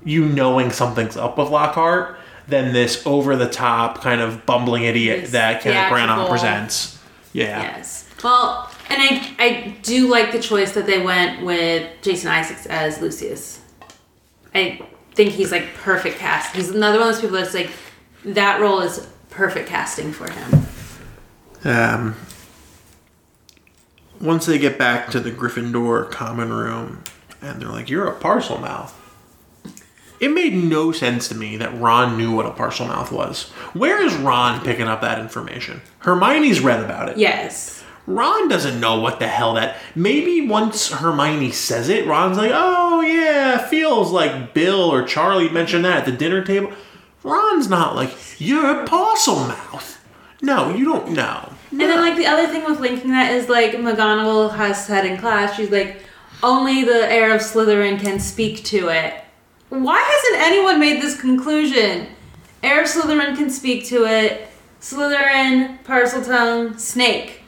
you knowing something's up with Lockhart than this over the top kind of bumbling idiot This that Kenneth Branagh presents. Yeah. Yes. Well, and I I do like the choice that they went with Jason Isaacs as Lucius. I think he's like perfect cast. He's another one of those people that's like that role is perfect casting for him. Um, once they get back to the Gryffindor common room, and they're like, "You're a Parselmouth." It made no sense to me that Ron knew what a Parselmouth was. Where is Ron picking up that information? Hermione's read about it. Yes. Ron doesn't know what the hell that. Maybe once Hermione says it, Ron's like, "Oh yeah, feels like Bill or Charlie mentioned that at the dinner table." Ron's not like, "You're a Parselmouth." No, you don't know. And then like the other thing with linking that is like McGonagall has said in class, she's like, only the heir of Slytherin can speak to it. Why hasn't anyone made this conclusion? Of Slytherin can speak to it. Slytherin, Parseltongue, Snake.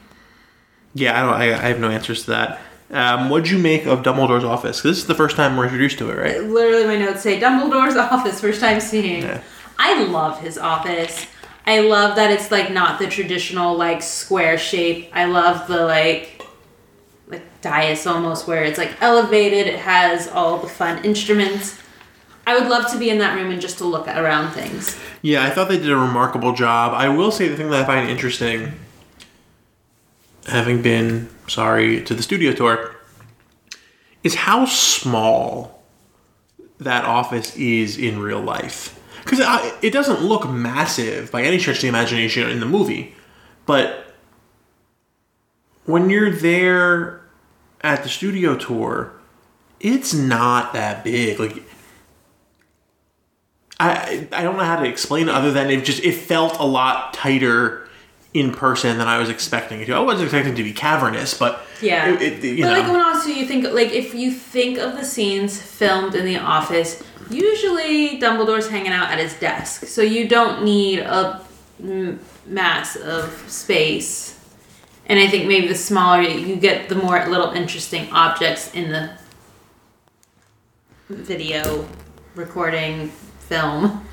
Yeah, I don't. I, I have no answers to that. Um, what'd you make of Dumbledore's office? this is the first time we're introduced to it, right? Literally, my notes say Dumbledore's office. First time seeing. Yeah. I love his office. I love that it's like not the traditional like square shape. I love the like like dais almost where it's like elevated. It has all the fun instruments. I would love to be in that room and just to look around things. Yeah, I thought they did a remarkable job. I will say the thing that I find interesting, having been sorry to the studio tour, is how small that office is in real life. Because it doesn't look massive by any stretch of the imagination in the movie, but when you're there at the studio tour, it's not that big. Like I I don't know how to explain it other than it just it felt a lot tighter in person than I was expecting it to. I wasn't expecting it to be cavernous, but Yeah. it, it, but know, like when also you think like if you think of the scenes filmed in the office, usually Dumbledore's hanging out at his desk, so you don't need a mass of space. And I think maybe the smaller you get, the more little interesting objects in the video recording film.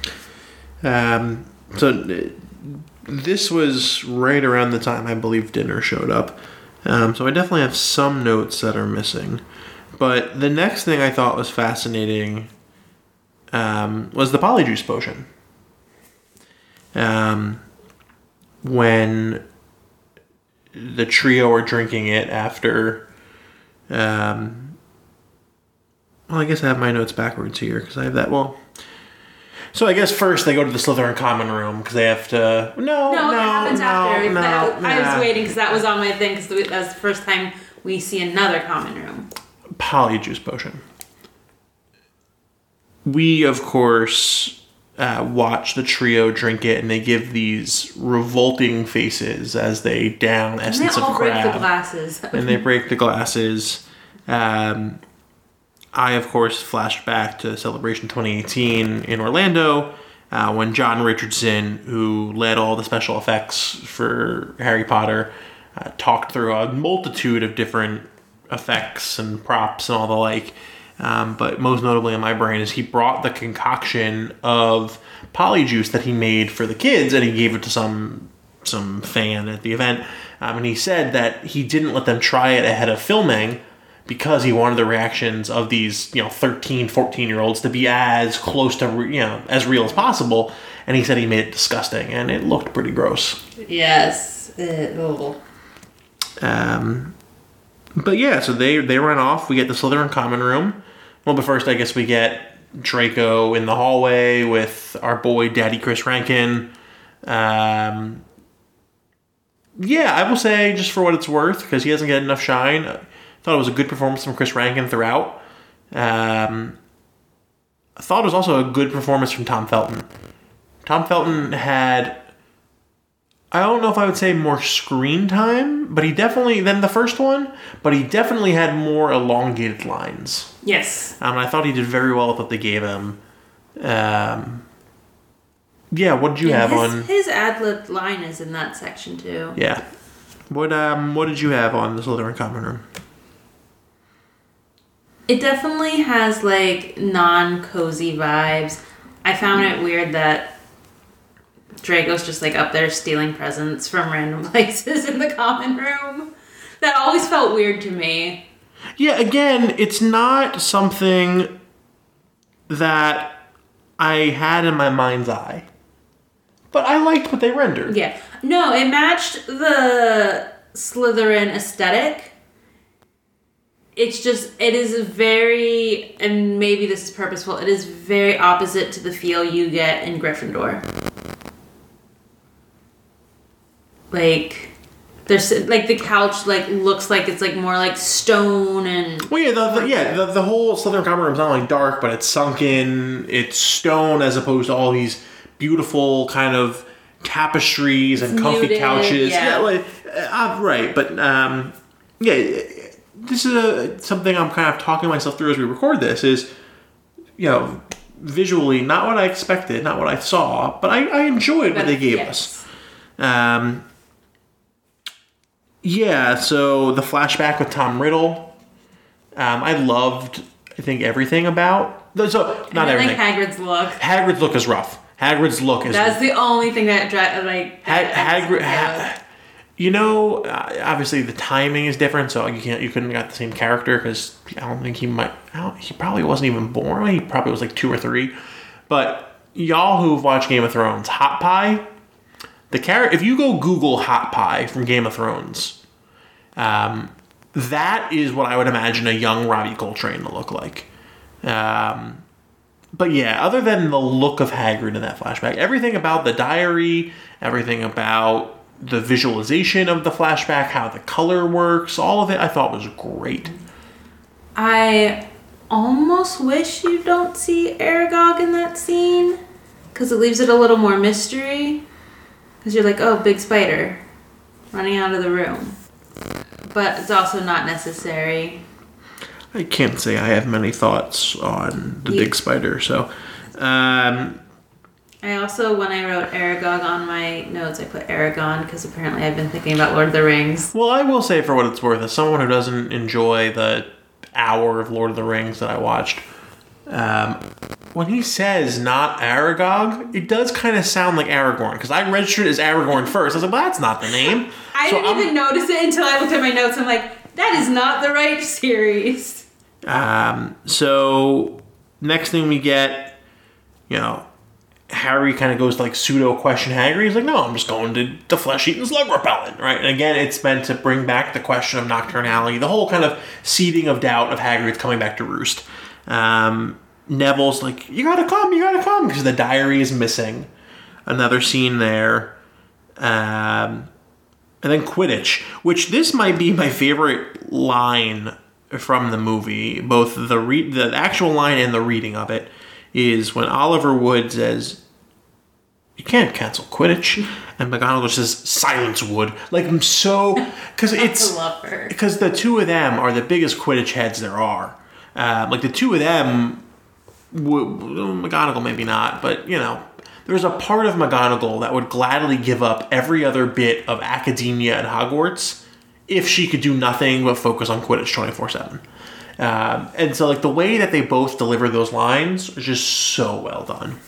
Um, so uh, this was right around the time I believe dinner showed up. Um, so I definitely have some notes that are missing. But the next thing I thought was fascinating um, was the polyjuice potion. Um, when the trio are drinking it after. Um, well, I guess I have my notes backwards here because I have that. Well, so I guess first they go to the Slytherin common room because they have to. No, no, No, that happens no, after. No, That- I nah. was waiting because that was on my thing because that was the first time we see another common room. Polyjuice potion. We of course uh, watch the trio drink it, and they give these revolting faces as they down And they essence all of break the glasses. and they break the glasses. Um, I, of course, flashed back to Celebration 2018 in Orlando uh, when John Richardson, who led all the special effects for Harry Potter, uh, talked through a multitude of different effects and props and all the like. Um, but most notably in my brain is he brought the concoction of polyjuice that he made for the kids and he gave it to some some fan at the event. Um, and he said that he didn't let them try it ahead of filming because he wanted the reactions of these, you know, 13, 14 year olds to be as close to, you know, as real as possible. And he said he made it disgusting and it looked pretty gross. Yes. Uh, Um, but yeah, so they they run off. We get the Slytherin common room. Well, but first, I guess we get Draco in the hallway with our boy Daddy Chris Rankin. Um, yeah, I will say just for what it's worth, because he hasn't get enough shine. I thought it was a good performance from Chris Rankin throughout. Um, I thought it was also a good performance from Tom Felton. Tom Felton had I don't know if I would say more screen time, but he definitely than the first one, but he definitely had more elongated lines. yes. Um, I thought he did very well with what they gave him. Um, yeah, what did you have his, on? his ad lib line is in that section too. Yeah, what um, what did you have on the Slytherin common room? It definitely has like non cozy vibes. I found it weird that Draco's just like up there stealing presents from random places in the common room. That always felt weird to me. Yeah, again, it's not something that I had in my mind's eye, but I liked what they rendered. Yeah. No, it matched the Slytherin aesthetic. It's just, it is very, and maybe this is purposeful, it is very opposite to the feel you get in Gryffindor. Like, there's, like, the couch, like, looks like it's, like, more like stone and. Well, yeah, the, the yeah the, the whole Slytherin common room is not only dark, but it's sunken. It's stone as opposed to all these beautiful kind of tapestries and comfy muted, couches. yeah. like, uh, right, but um, yeah, this is a, something I'm kind of talking myself through as we record this. Is you know visually not what I expected, not what I saw, but I, I enjoyed what they gave us. Um, yeah, so the flashback with Tom Riddle, um, I loved. I think everything about so not I everything. like Hagrid's look. Hagrid's look is rough. Hagrid's look is That's the only thing that, like. Hag- Hagrid. Ha- you know, uh, obviously the timing is different, so you can't you couldn't got the same character because I don't think he might. He probably wasn't even born. He probably was like two or three. But y'all who've watched Game of Thrones, Hot Pie, the character. If you go Google Hot Pie from Game of Thrones, um, that is what I would imagine a young Robbie Coltrane to look like. Um, but yeah, other than the look of Hagrid in that flashback, everything about the diary, everything about the visualization of the flashback, how the color works, all of it, I thought was great. I almost wish you don't see Aragog in that scene. because it leaves it a little more mystery. Because you're like, oh, big spider running out of the room. But it's also not necessary. I can't say I have many thoughts on the Yeah. big spider. So, um, I also, when I wrote Aragog on my notes, I put Aragon because apparently I've been thinking about Lord of the Rings. well, I will say for what it's worth, as someone who doesn't enjoy the hour of Lord of the Rings that I watched, um, when he says not Aragog, it does kind of sound like Aragorn because I registered as Aragorn first. I was like, well, that's not the name. I So didn't I'm- even notice it until I looked at my notes. I'm like, that is not the right series. Um, so next thing we get, you know, Harry kind of goes to like pseudo question Hagrid. He's like, no, I'm just going to the flesh eating slug repellent, right? And again, it's meant to bring back the question of Knockturn Alley, the whole kind of seeding of doubt of Hagrid coming back to roost. Um, Neville's like, you gotta come, you gotta come, because the diary is missing. Another scene there. Um, and then Quidditch, which this might be my favorite line from the movie, both the re- the actual line and the reading of it, is when Oliver Wood says, "You can't cancel Quidditch," and McGonagall says, "Silence, Wood." Like I'm so because it's I love her. because the two of them are the biggest Quidditch heads there are. Um, like the two of them, w- McGonagall maybe not, but you know, there's a part of McGonagall that would gladly give up every other bit of academia at Hogwarts if she could do nothing but focus on Quidditch 24 seven. Um, and so, like the way that they both deliver those lines is just so well done.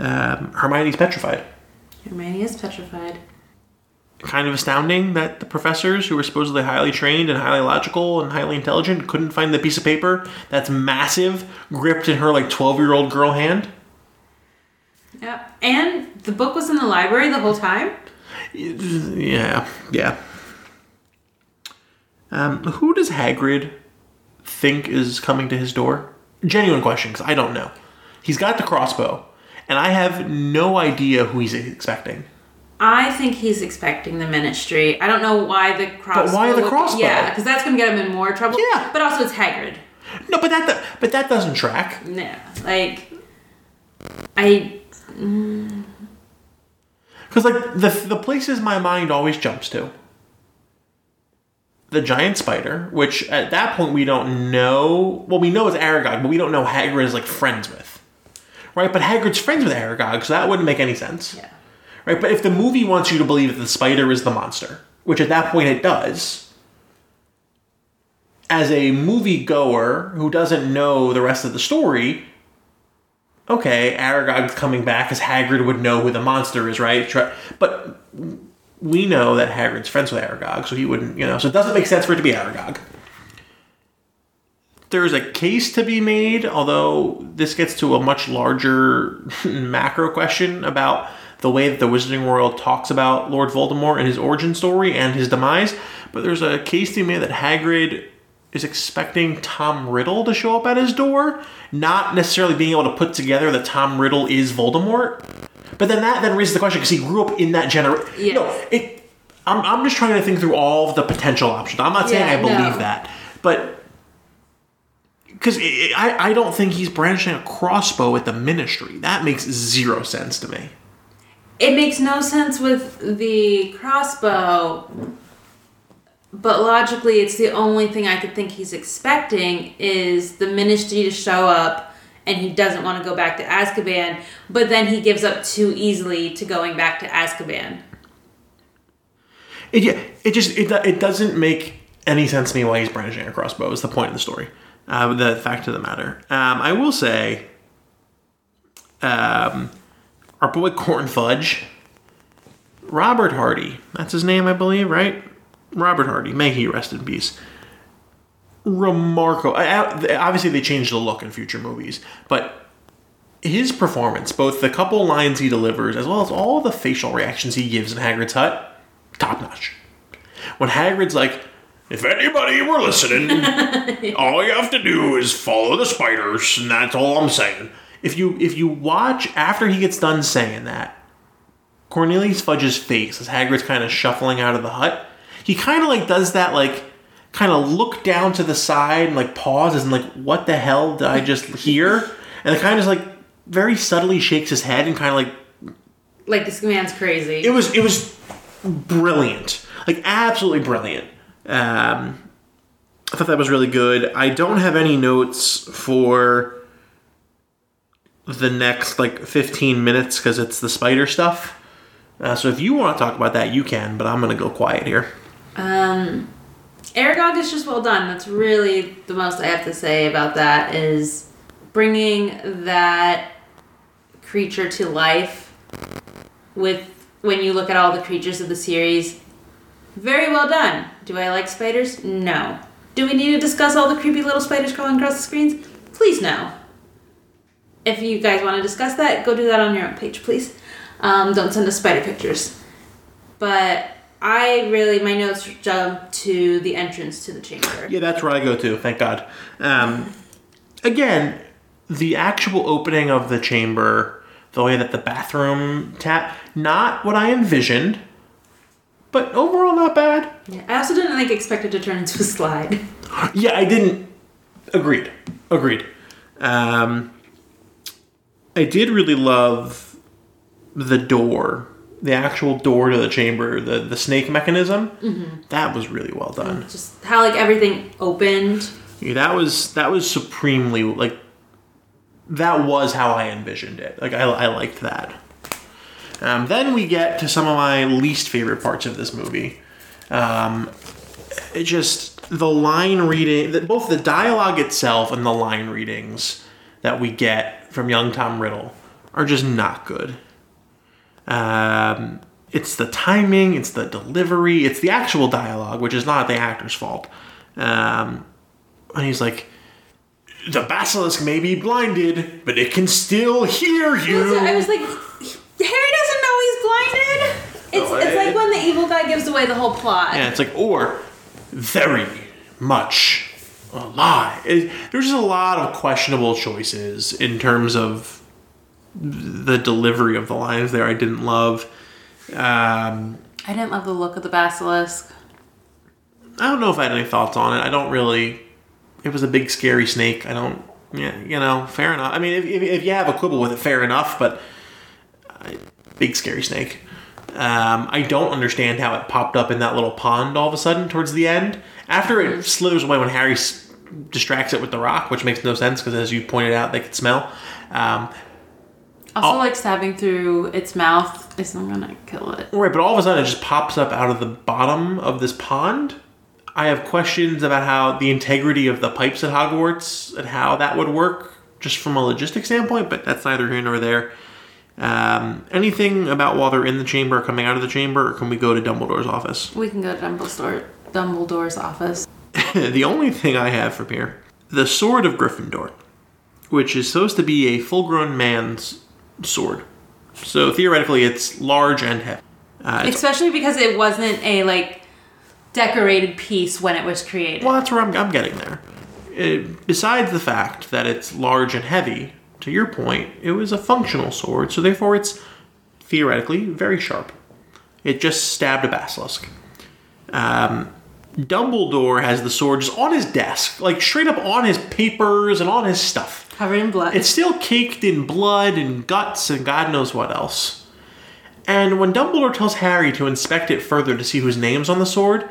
Um, Hermione's petrified. Hermione is petrified. kind of astounding that the professors who were supposedly highly trained and highly logical and highly intelligent couldn't find the piece of paper that's massive gripped in her like 12 year old girl hand Yeah. And the book was in the library the whole time? yeah yeah um, who does hagrid think is coming to his door genuine question because i don't know he's got the crossbow and i have no idea who he's expecting I think he's expecting the ministry. I don't know why the crossbow. why the would- crossbow? Yeah, because that's going to get him in more trouble. Yeah. But also, it's Hagrid. no but that but that doesn't track Yeah. Like, I. Mm. Because like the the places my mind always jumps to. The giant spider, which at that point we don't know. Well, we know it's Aragog, but we don't know Hagrid is like friends with, right? But Hagrid's friends with Aragog, so that wouldn't make any sense, Yeah. right? But if the movie wants you to believe that the spider is the monster, which at that point it does, as a movie goer who doesn't know the rest of the story, okay, Aragog's coming back as Hagrid would know who the monster is, right? But we know that Hagrid's friends with Aragog, so he wouldn't, you know, so it doesn't make sense for it to be Aragog. There's a case to be made, although this gets to a much larger macro question about the way that the Wizarding World talks about Lord Voldemort and his origin story and his demise. But there's a case to be made that Hagrid is expecting Tom Riddle to show up at his door, not necessarily being able to put together that Tom Riddle is Voldemort. But then that then raises the question because he grew up in that generation. Yes. No, it. I'm, I'm just trying to think through all of the potential options. I'm not saying Yeah, I believe no. that, but because I, I don't think he's brandishing a crossbow at the ministry. That makes zero sense to me. It makes no sense with the crossbow, but logically, it's the only thing I could think he's expecting is the ministry to show up, and he doesn't want to go back to Azkaban, but then he gives up too easily to going back to Azkaban. It yeah, it just it, it doesn't make any sense to me why he's brandishing a crossbow. Is the point of the story. The fact of the matter. Um, I will say, um, our boy Corn Fudge, Robert Hardy. That's his name, I believe, right? Robert Hardy. May he rest in peace. Remarkable. Obviously, they changed the look in future movies, but his performance, both the couple lines he delivers, as well as all the facial reactions he gives in Hagrid's hut, top notch. When Hagrid's like, if anybody were listening, all you have to do is follow the spiders, and that's all I'm saying. If you if you watch after he gets done saying that, Cornelius Fudge's face as Hagrid's kind of shuffling out of the hut, he kind of like does that like kind of look down to the side and like pauses and like what the hell did I just hear? And it kind of just like very subtly shakes his head and kind of like Like this man's crazy. it was it was brilliant, like absolutely brilliant. Um, I thought that was really good. I don't have any notes for the next like 15 minutes because it's the spider stuff. Uh, so if you want to talk about that, you can, but I'm gonna go quiet here. Um, Aragog is just well done. That's really the most I have to say about that is bringing that creature to life with when you look at all the creatures of the series. Very well done. Do I like spiders? No. Do we need to discuss all the creepy little spiders crawling across the screens? Please no. If you guys want to discuss that, go do that on your own page, please. Um, don't send us spider pictures. But I really, my notes jump to the entrance to the chamber. Yeah, that's where I go to. Thank God. Um, again, the actual opening of the chamber, the way that the bathroom tap, not what I envisioned, but overall not bad. Yeah, I also didn't like expect it to turn into a slide. Yeah, I didn't. Agreed. Agreed. Um, I did really love the door, the actual door to the chamber, the the snake mechanism. That was really well done. Just how like everything opened. Yeah, that was that was supremely like that was how I envisioned it. Like I, I liked that. Um, then we get to some of my least favorite parts of this movie. Um, it just the line reading, the, both the dialogue itself and the line readings that we get from young Tom Riddle are just not good. Um, it's the timing, it's the delivery, it's the actual dialogue, which is not the actor's fault. Um, and he's like, the basilisk may be blinded, but it can still hear you. I was like, Harry doesn't know he's blinded. It's, it's I- like when the evil guy gives away the whole plot. Yeah, it's like, or very much a lie. It- there's just a lot of questionable choices in terms of the delivery of the lines there. I didn't love. Um, I didn't love the look of the basilisk. I don't know if I had any thoughts on it. I don't really. It was a big scary snake. I don't. Yeah, you know, fair enough. I mean, if, if, if you have a quibble with it, fair enough. But big scary snake. Um, I don't understand how it popped up in that little pond all of a sudden towards the end. After it slithers away when Harry s- distracts it with the rock, which makes no sense because, as you pointed out, they could smell. Um, Also, Oh. like stabbing through its mouth isn't gonna kill it. Right, but all of a sudden it just pops up out of the bottom of this pond. I have questions about how the integrity of the pipes at Hogwarts and how that would work, just from a logistic standpoint. But that's neither here nor there. Um, anything about while they're in the chamber, or coming out of the chamber, or can we go to Dumbledore's office? We can go to Dumbledore, Dumbledore's office. the only thing I have from here, the sword of Gryffindor, which is supposed to be a full-grown man's sword. So theoretically, it's large and heavy. Uh, Especially because it wasn't a like decorated piece when it was created. Well, that's where I'm, I'm getting there. It, besides the fact that it's large and heavy, to your point, it was a functional sword, so therefore it's theoretically very sharp. It just stabbed a basilisk. Um, Dumbledore has the sword just on his desk, like straight up on his papers and on his stuff. Covered in blood. It's still caked in blood and guts and God knows what else. And when Dumbledore tells Harry to inspect it further to see whose name's on the sword,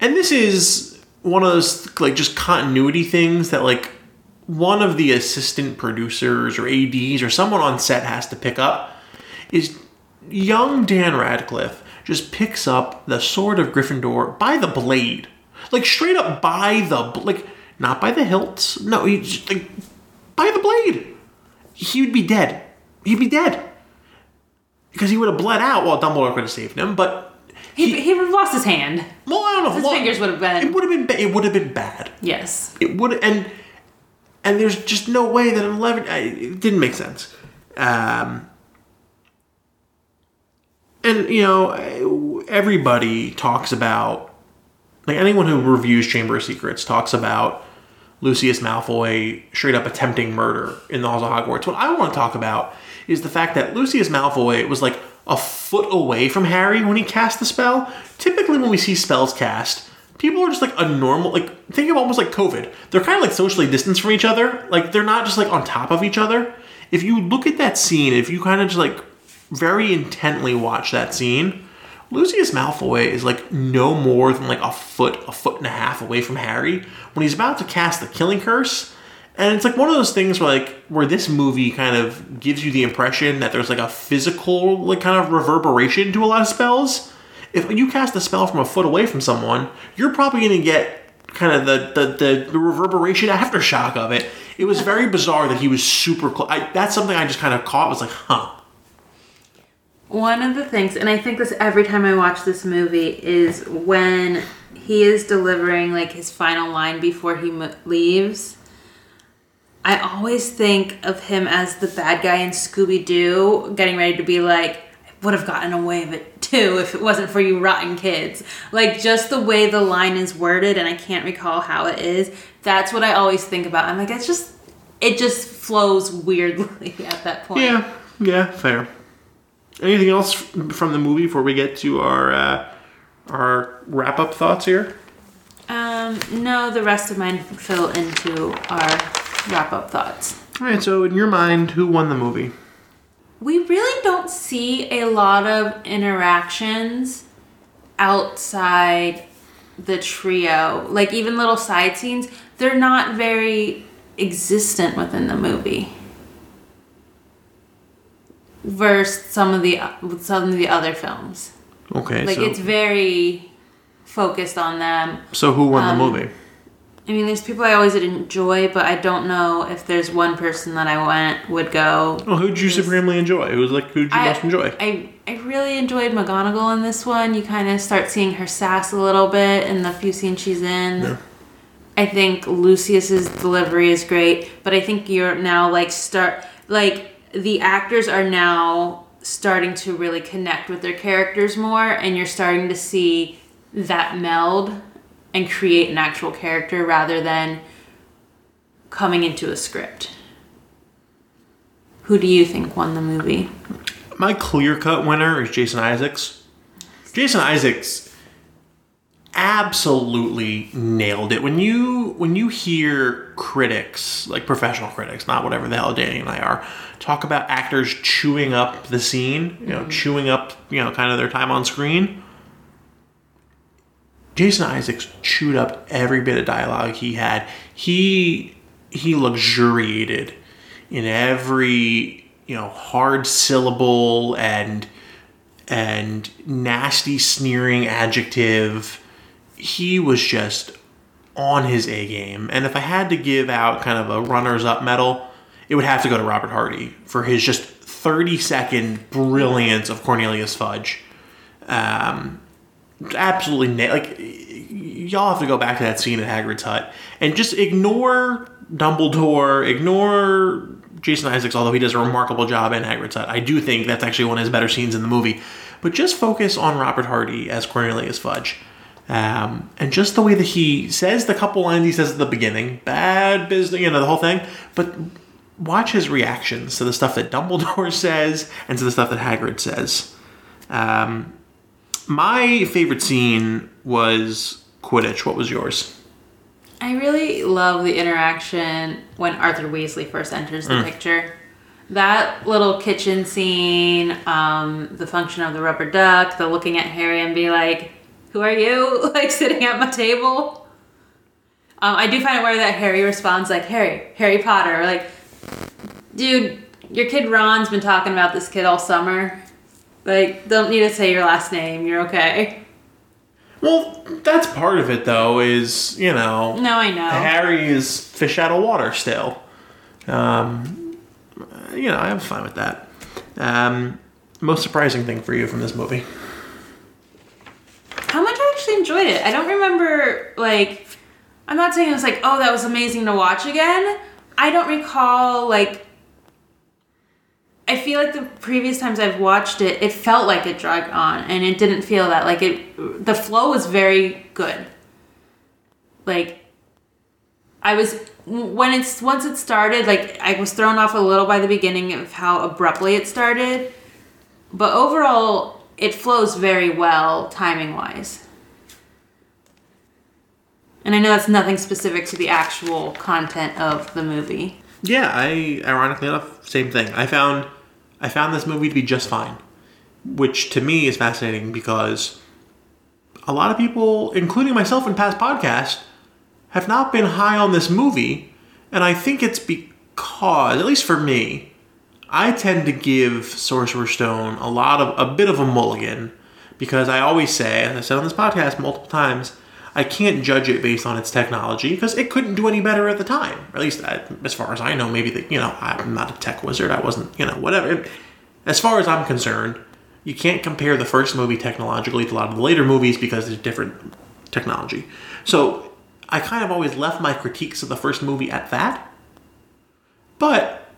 and this is one of those like just continuity things that like one of the assistant producers or ADs or someone on set has to pick up is young Dan Radcliffe just picks up the sword of Gryffindor by the blade. Like straight up by the like not by the hilts. No, he just like by the blade. He would be dead. He'd be dead. Because he would have bled out while Dumbledore could have saved him, but he, he would have lost his hand. well, I don't know. His fingers would have been- It would have been. It would have been bad. Yes. It would and and there's just no way that an eleven. I, it didn't make sense. Um, and you know, everybody talks about like anyone who reviews Chamber of Secrets talks about Lucius Malfoy straight up attempting murder in the halls of Hogwarts. What I want to talk about is the fact that Lucius Malfoy was like a foot away from Harry when he cast the spell. Typically, when we see spells cast, people are just like a normal like think of almost like COVID. They're kind of like socially distanced from each other. Like they're not just like on top of each other. If you look at that scene, if you kind of just like very intently watch that scene, Lucius Malfoy is like no more than like a foot, a foot and a half away from Harry when he's about to cast the killing curse. And it's like one of those things where like where this movie kind of gives you the impression that there's like a physical like kind of reverberation to a lot of spells. If you cast a spell from a foot away from someone, you're probably gonna get kind of the the, the, the reverberation aftershock of it. It was very bizarre that he was super close. That's something I just kind of caught was like, huh. One of the things, and I think this every time I watch this movie, is when he is delivering like his final line before he mo- leaves. I always think of him as the bad guy in Scooby Doo, getting ready to be like, would have gotten away with it too if it wasn't for you rotten kids. Like, just the way the line is worded, and I can't recall how it is, that's what I always think about. I'm like, it's just, it just flows weirdly at that point. Yeah, yeah, fair. Anything else from the movie before we get to our uh, our wrap up thoughts here? Um, no, the rest of mine fill into our wrap up thoughts. All right. So, in your mind, who won the movie? We really don't see a lot of interactions outside the trio. Like even little side scenes, they're not very existent within the movie. Versus some of the some of the other films. Okay. Like so, it's very focused on them. so who won um, the movie? I mean, there's people I always enjoy, but I don't know if there's one person that I went would go. Well, who'd you supremely enjoy? Who was like who'd you I, most enjoy? I I really enjoyed McGonagall in this one. You kind of start seeing her sass a little bit in the few scenes she's in. Yeah. I think Lucius's delivery is great, but I think you're now like start like the actors are now starting to really connect with their characters more, and you're starting to see that meld and create an actual character rather than coming into a script. Who do you think won the movie? My clear cut winner is Jason Isaacs. Jason Isaacs absolutely nailed it. When you when you hear critics, like professional critics, not whatever the hell Danny and I are, talk about actors chewing up the scene, you know, mm-hmm. chewing up, you know, kind of their time on screen. Jason Isaacs chewed up every bit of dialogue he had. He he luxuriated in every you know hard syllable and and nasty sneering adjective. He was just on his A game. And if I had to give out kind of a runners up medal, it would have to go to Robert Hardy for his just 30 second brilliance of Cornelius Fudge. Um, absolutely na- like y'all have to go back to that scene at Hagrid's hut and just ignore Dumbledore, ignore Jason Isaacs, although he does a remarkable job in Hagrid's hut. I do think that's actually one of his better scenes in the movie. But just focus on Robert Hardy as Cornelius Fudge. Um, and just the way that he says the couple lines he says at the beginning, bad business, you know, the whole thing. But watch his reactions to the stuff that Dumbledore says and to the stuff that Hagrid says. Um, my favorite scene was Quidditch. What was yours? I really love the interaction when Arthur Weasley first enters the picture. That little kitchen scene, um, the function of the rubber duck, the looking at Harry and be like, "Who are you?" like sitting at my table. Um, I do find it weird that Harry responds like Harry, Harry Potter, or like, dude, your kid Ron's been talking about this kid all summer. Like, don't need to say your last name. You're okay. Well, that's part of it, though. Is you know, No, I know. Harry is fish out of water still. Um, you know, I'm fine with that. Um, most surprising thing for you from this movie? How much I actually enjoyed it. I don't remember like I'm not saying it was like, oh, that was amazing to watch again. I don't recall like I feel like the previous times I've watched it, it felt like it dragged on and it didn't feel that. Like it the flow was very good. Like I was when it's once it started, like I was thrown off a little by the beginning of how abruptly it started. But overall, it flows very well timing wise. And I know that's nothing specific to the actual content of the movie. Yeah, I ironically enough, same thing. I found I found this movie to be just fine, which to me is fascinating because a lot of people, including myself in past podcasts, have not been high on this movie, and I think it's because, at least for me, I tend to give Sorcerer's Stone a lot of a bit of a mulligan because I always say, and I said on this podcast multiple times, I can't judge it based on its technology because it couldn't do any better at the time. At least, I, as far as I know, maybe the, you know I'm not a tech wizard. I wasn't, you know, whatever. As far as I'm concerned, you can't compare the first movie technologically to a lot of the later movies because there's different technology. So I kind of always left my critiques of the first movie at that. But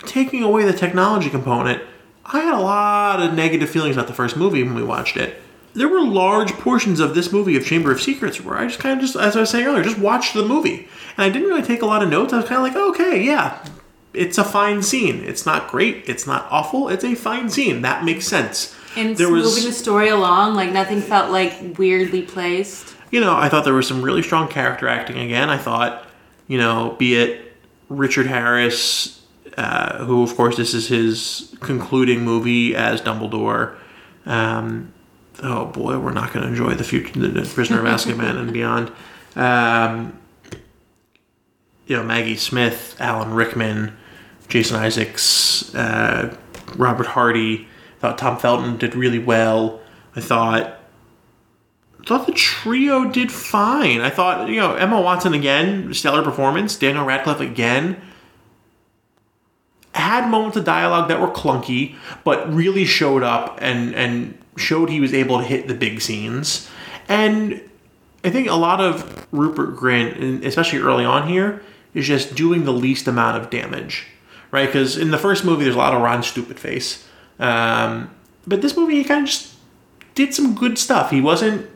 taking away the technology component, I had a lot of negative feelings about the first movie when we watched it. There were large portions of this movie of Chamber of Secrets where I just kind of just, as I was saying earlier, just watched the movie. And I didn't really take a lot of notes. I was kind of like, okay, yeah, it's a fine scene. It's not great. It's not awful. It's a fine scene. That makes sense. And there was, moving the story along, like nothing felt like weirdly placed. You know, I thought there was some really strong character acting again. I thought, you know, be it Richard Harris, uh, who of course this is his concluding movie as Dumbledore. Um, oh boy, we're not going to enjoy the future, the Prisoner of Azkaban and beyond. Um, you know, Maggie Smith, Alan Rickman, Jason Isaacs, uh, Robert Hardy. I thought Tom Felton did really well. I thought thought the trio did fine. I thought, you know, Emma Watson again, stellar performance. Daniel Radcliffe again had moments of dialogue that were clunky, but really showed up and and showed he was able to hit the big scenes. And I think a lot of Rupert Grint, especially early on here, is just doing the least amount of damage, right? Because in the first movie, there's a lot of Ron Stupid Face, um, but this movie he kind of just did some good stuff. He wasn't,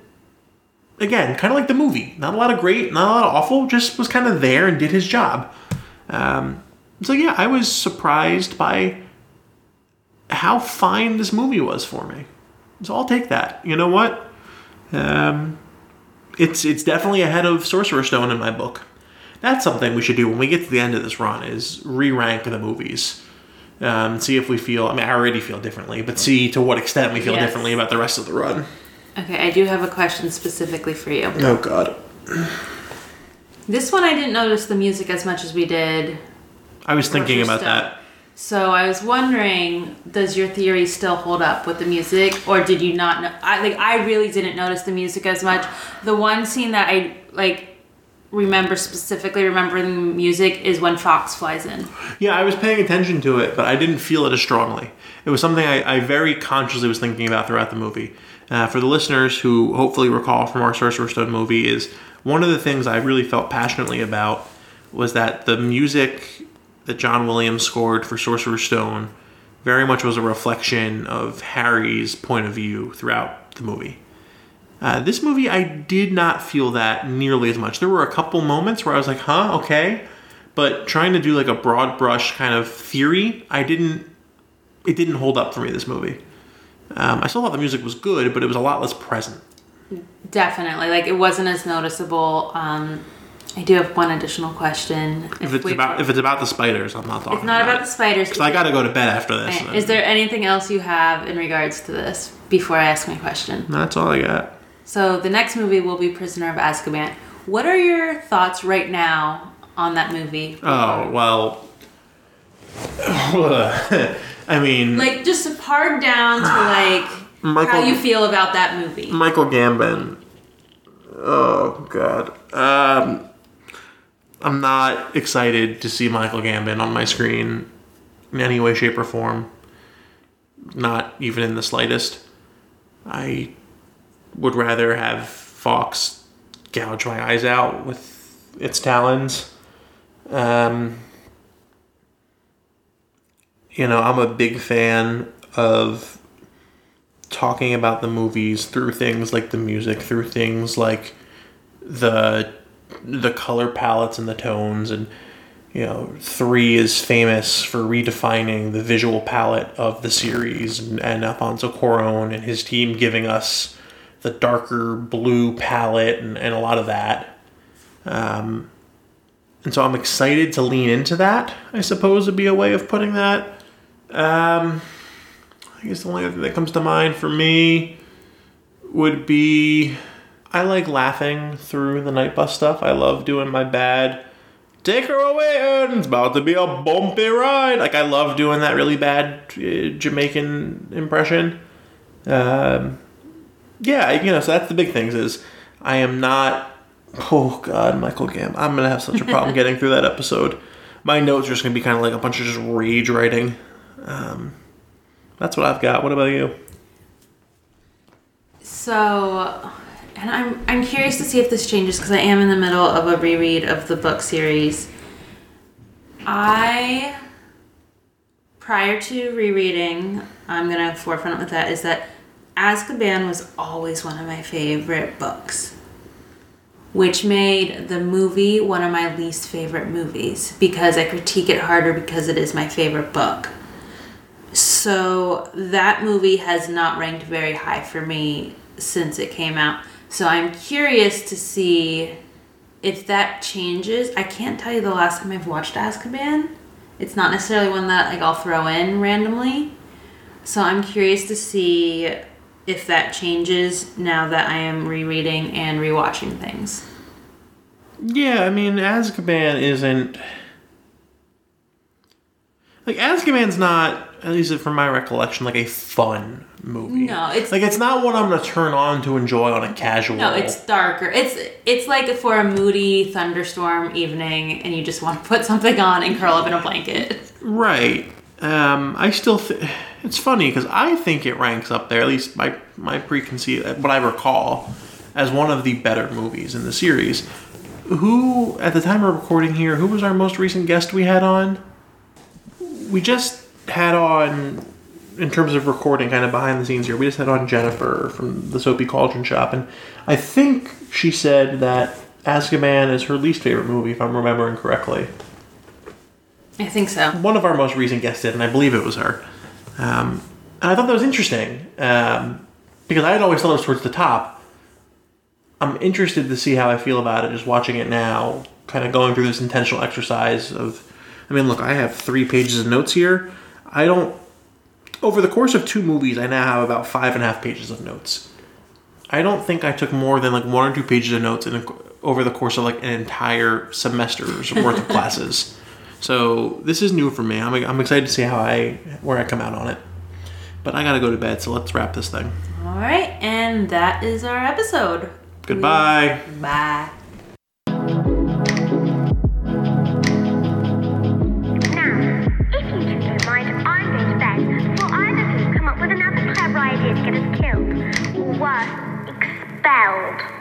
again, kind of like the movie. Not a lot of great, not a lot of awful. Just was kind of there and did his job. Um, so yeah, I was surprised by how fine this movie was for me. So I'll take that. You know what? Um, it's it's definitely ahead of Sorcerer's Stone in my book. That's something we should do when we get to the end of this run is re-rank the movies. Um, see if we feel. I mean, I already feel differently, but see to what extent we feel yes. differently about the rest of the run. Okay, I do have a question specifically for you. Oh God. This one I didn't notice the music as much as we did. I was thinking about that. So I was wondering, does your theory still hold up with the music, or did you not? Know? I like I really didn't notice the music as much. The one scene that I like remember specifically remembering the music is when Fawkes flies in. Yeah, I was paying attention to it, but I didn't feel it as strongly. It was something I, I very consciously was thinking about throughout the movie. Uh, for the listeners who hopefully recall from our Sorcerer's Stone movie, is one of the things I really felt passionately about was that the music that John Williams scored for Sorcerer's Stone very much was a reflection of Harry's point of view throughout the movie. Uh, this movie, I did not feel that nearly as much. There were a couple moments where I was like, huh, okay. But trying to do like a broad brush kind of theory, I didn't, it didn't hold up for me, this movie. Um, I still thought the music was good, but it was a lot less present. Definitely. Like, it wasn't as noticeable. Um, I do have one additional question. If, it's about if it's about the spiders, I'm not talking. It's not about, about the spiders. Because I got to go to bed after this. Right. Is there anything else you have in regards to this before I ask my question? That's all I got. So the next movie will be Prisoner of Azkaban. What are your thoughts right now on that movie? Oh well. I mean, like just hard down to like Michael, how you feel about that movie. Michael Gambon. Oh God. Um, I'm not excited to see Michael Gambon on my screen in any way, shape, or form. Not even in the slightest. I would rather have Fawkes gouge my eyes out with its talons. Um, you know, I'm a big fan of talking about the movies through things like the music, through things like the the color palettes and the tones and you know, three is famous for redefining the visual palette of the series, and, and Alfonso Cuarón and his team giving us the darker blue palette and, and a lot of that. Um, and so I'm excited to lean into that. I suppose would be a way of putting that. Um, I guess the only thing that comes to mind for me would be I like laughing through the Knight Bus stuff. I love doing my bad. Take her away, and it's about to be a bumpy ride. Like I love doing that really bad uh, Jamaican impression. Um, yeah, you know, so that's the big things is I am not. Oh God, Michael Gam, I'm gonna have such a problem getting through that episode. My notes are just gonna be kind of like a bunch of just rage writing. Um, that's what I've got. What about you? So, and I'm I'm curious to see if this changes because I am in the middle of a reread of the book series. I prior to rereading, I'm gonna forefront with that is that Azkaban was always one of my favorite books, which made the movie one of my least favorite movies because I critique it harder because it is my favorite book. So that movie has not ranked very high for me since it came out. So I'm curious to see if that changes. I can't tell you the last time I've watched Azkaban. It's not necessarily one that like I'll throw in randomly. So I'm curious to see if that changes now that I am rereading and rewatching things. Yeah, I mean, Azkaban isn't like Azkaban's not, at least from my recollection, like a fun movie. No, it's like it's not one I'm gonna turn on to enjoy on a casual. No, it's darker. It's it's like for a moody thunderstorm evening, and you just want to put something on and curl up in a blanket. right. Um, I still, th- it's funny because I think it ranks up there. At least my my preconceived, what I recall, as one of the better movies in the series. Who at the time of recording here? Who was our most recent guest we had on? We just had on in terms of recording, kind of behind the scenes here, we just had on Jennifer from the Soapy Cauldron Shop, and I think she said that Azkaban is her least favorite movie, if I'm remembering correctly. I think so. One of our most recent guests did, and I believe it was her. Um, and I thought that was interesting um, because I had always thought it was towards the top. I'm interested to see how I feel about it, just watching it now, kind of going through this intentional exercise of. I mean, look, I have three pages of notes here. I don't over the course of two movies, I now have about five and a half pages of notes. I don't think I took more than like one or two pages of notes in a, over the course of like an entire semester's worth of classes. So this is new for me. I'm, I'm excited to see how I where I come out on it. But I gotta go to bed, so let's wrap this thing. All right, and that is our episode. Goodbye. Bye. Expelled.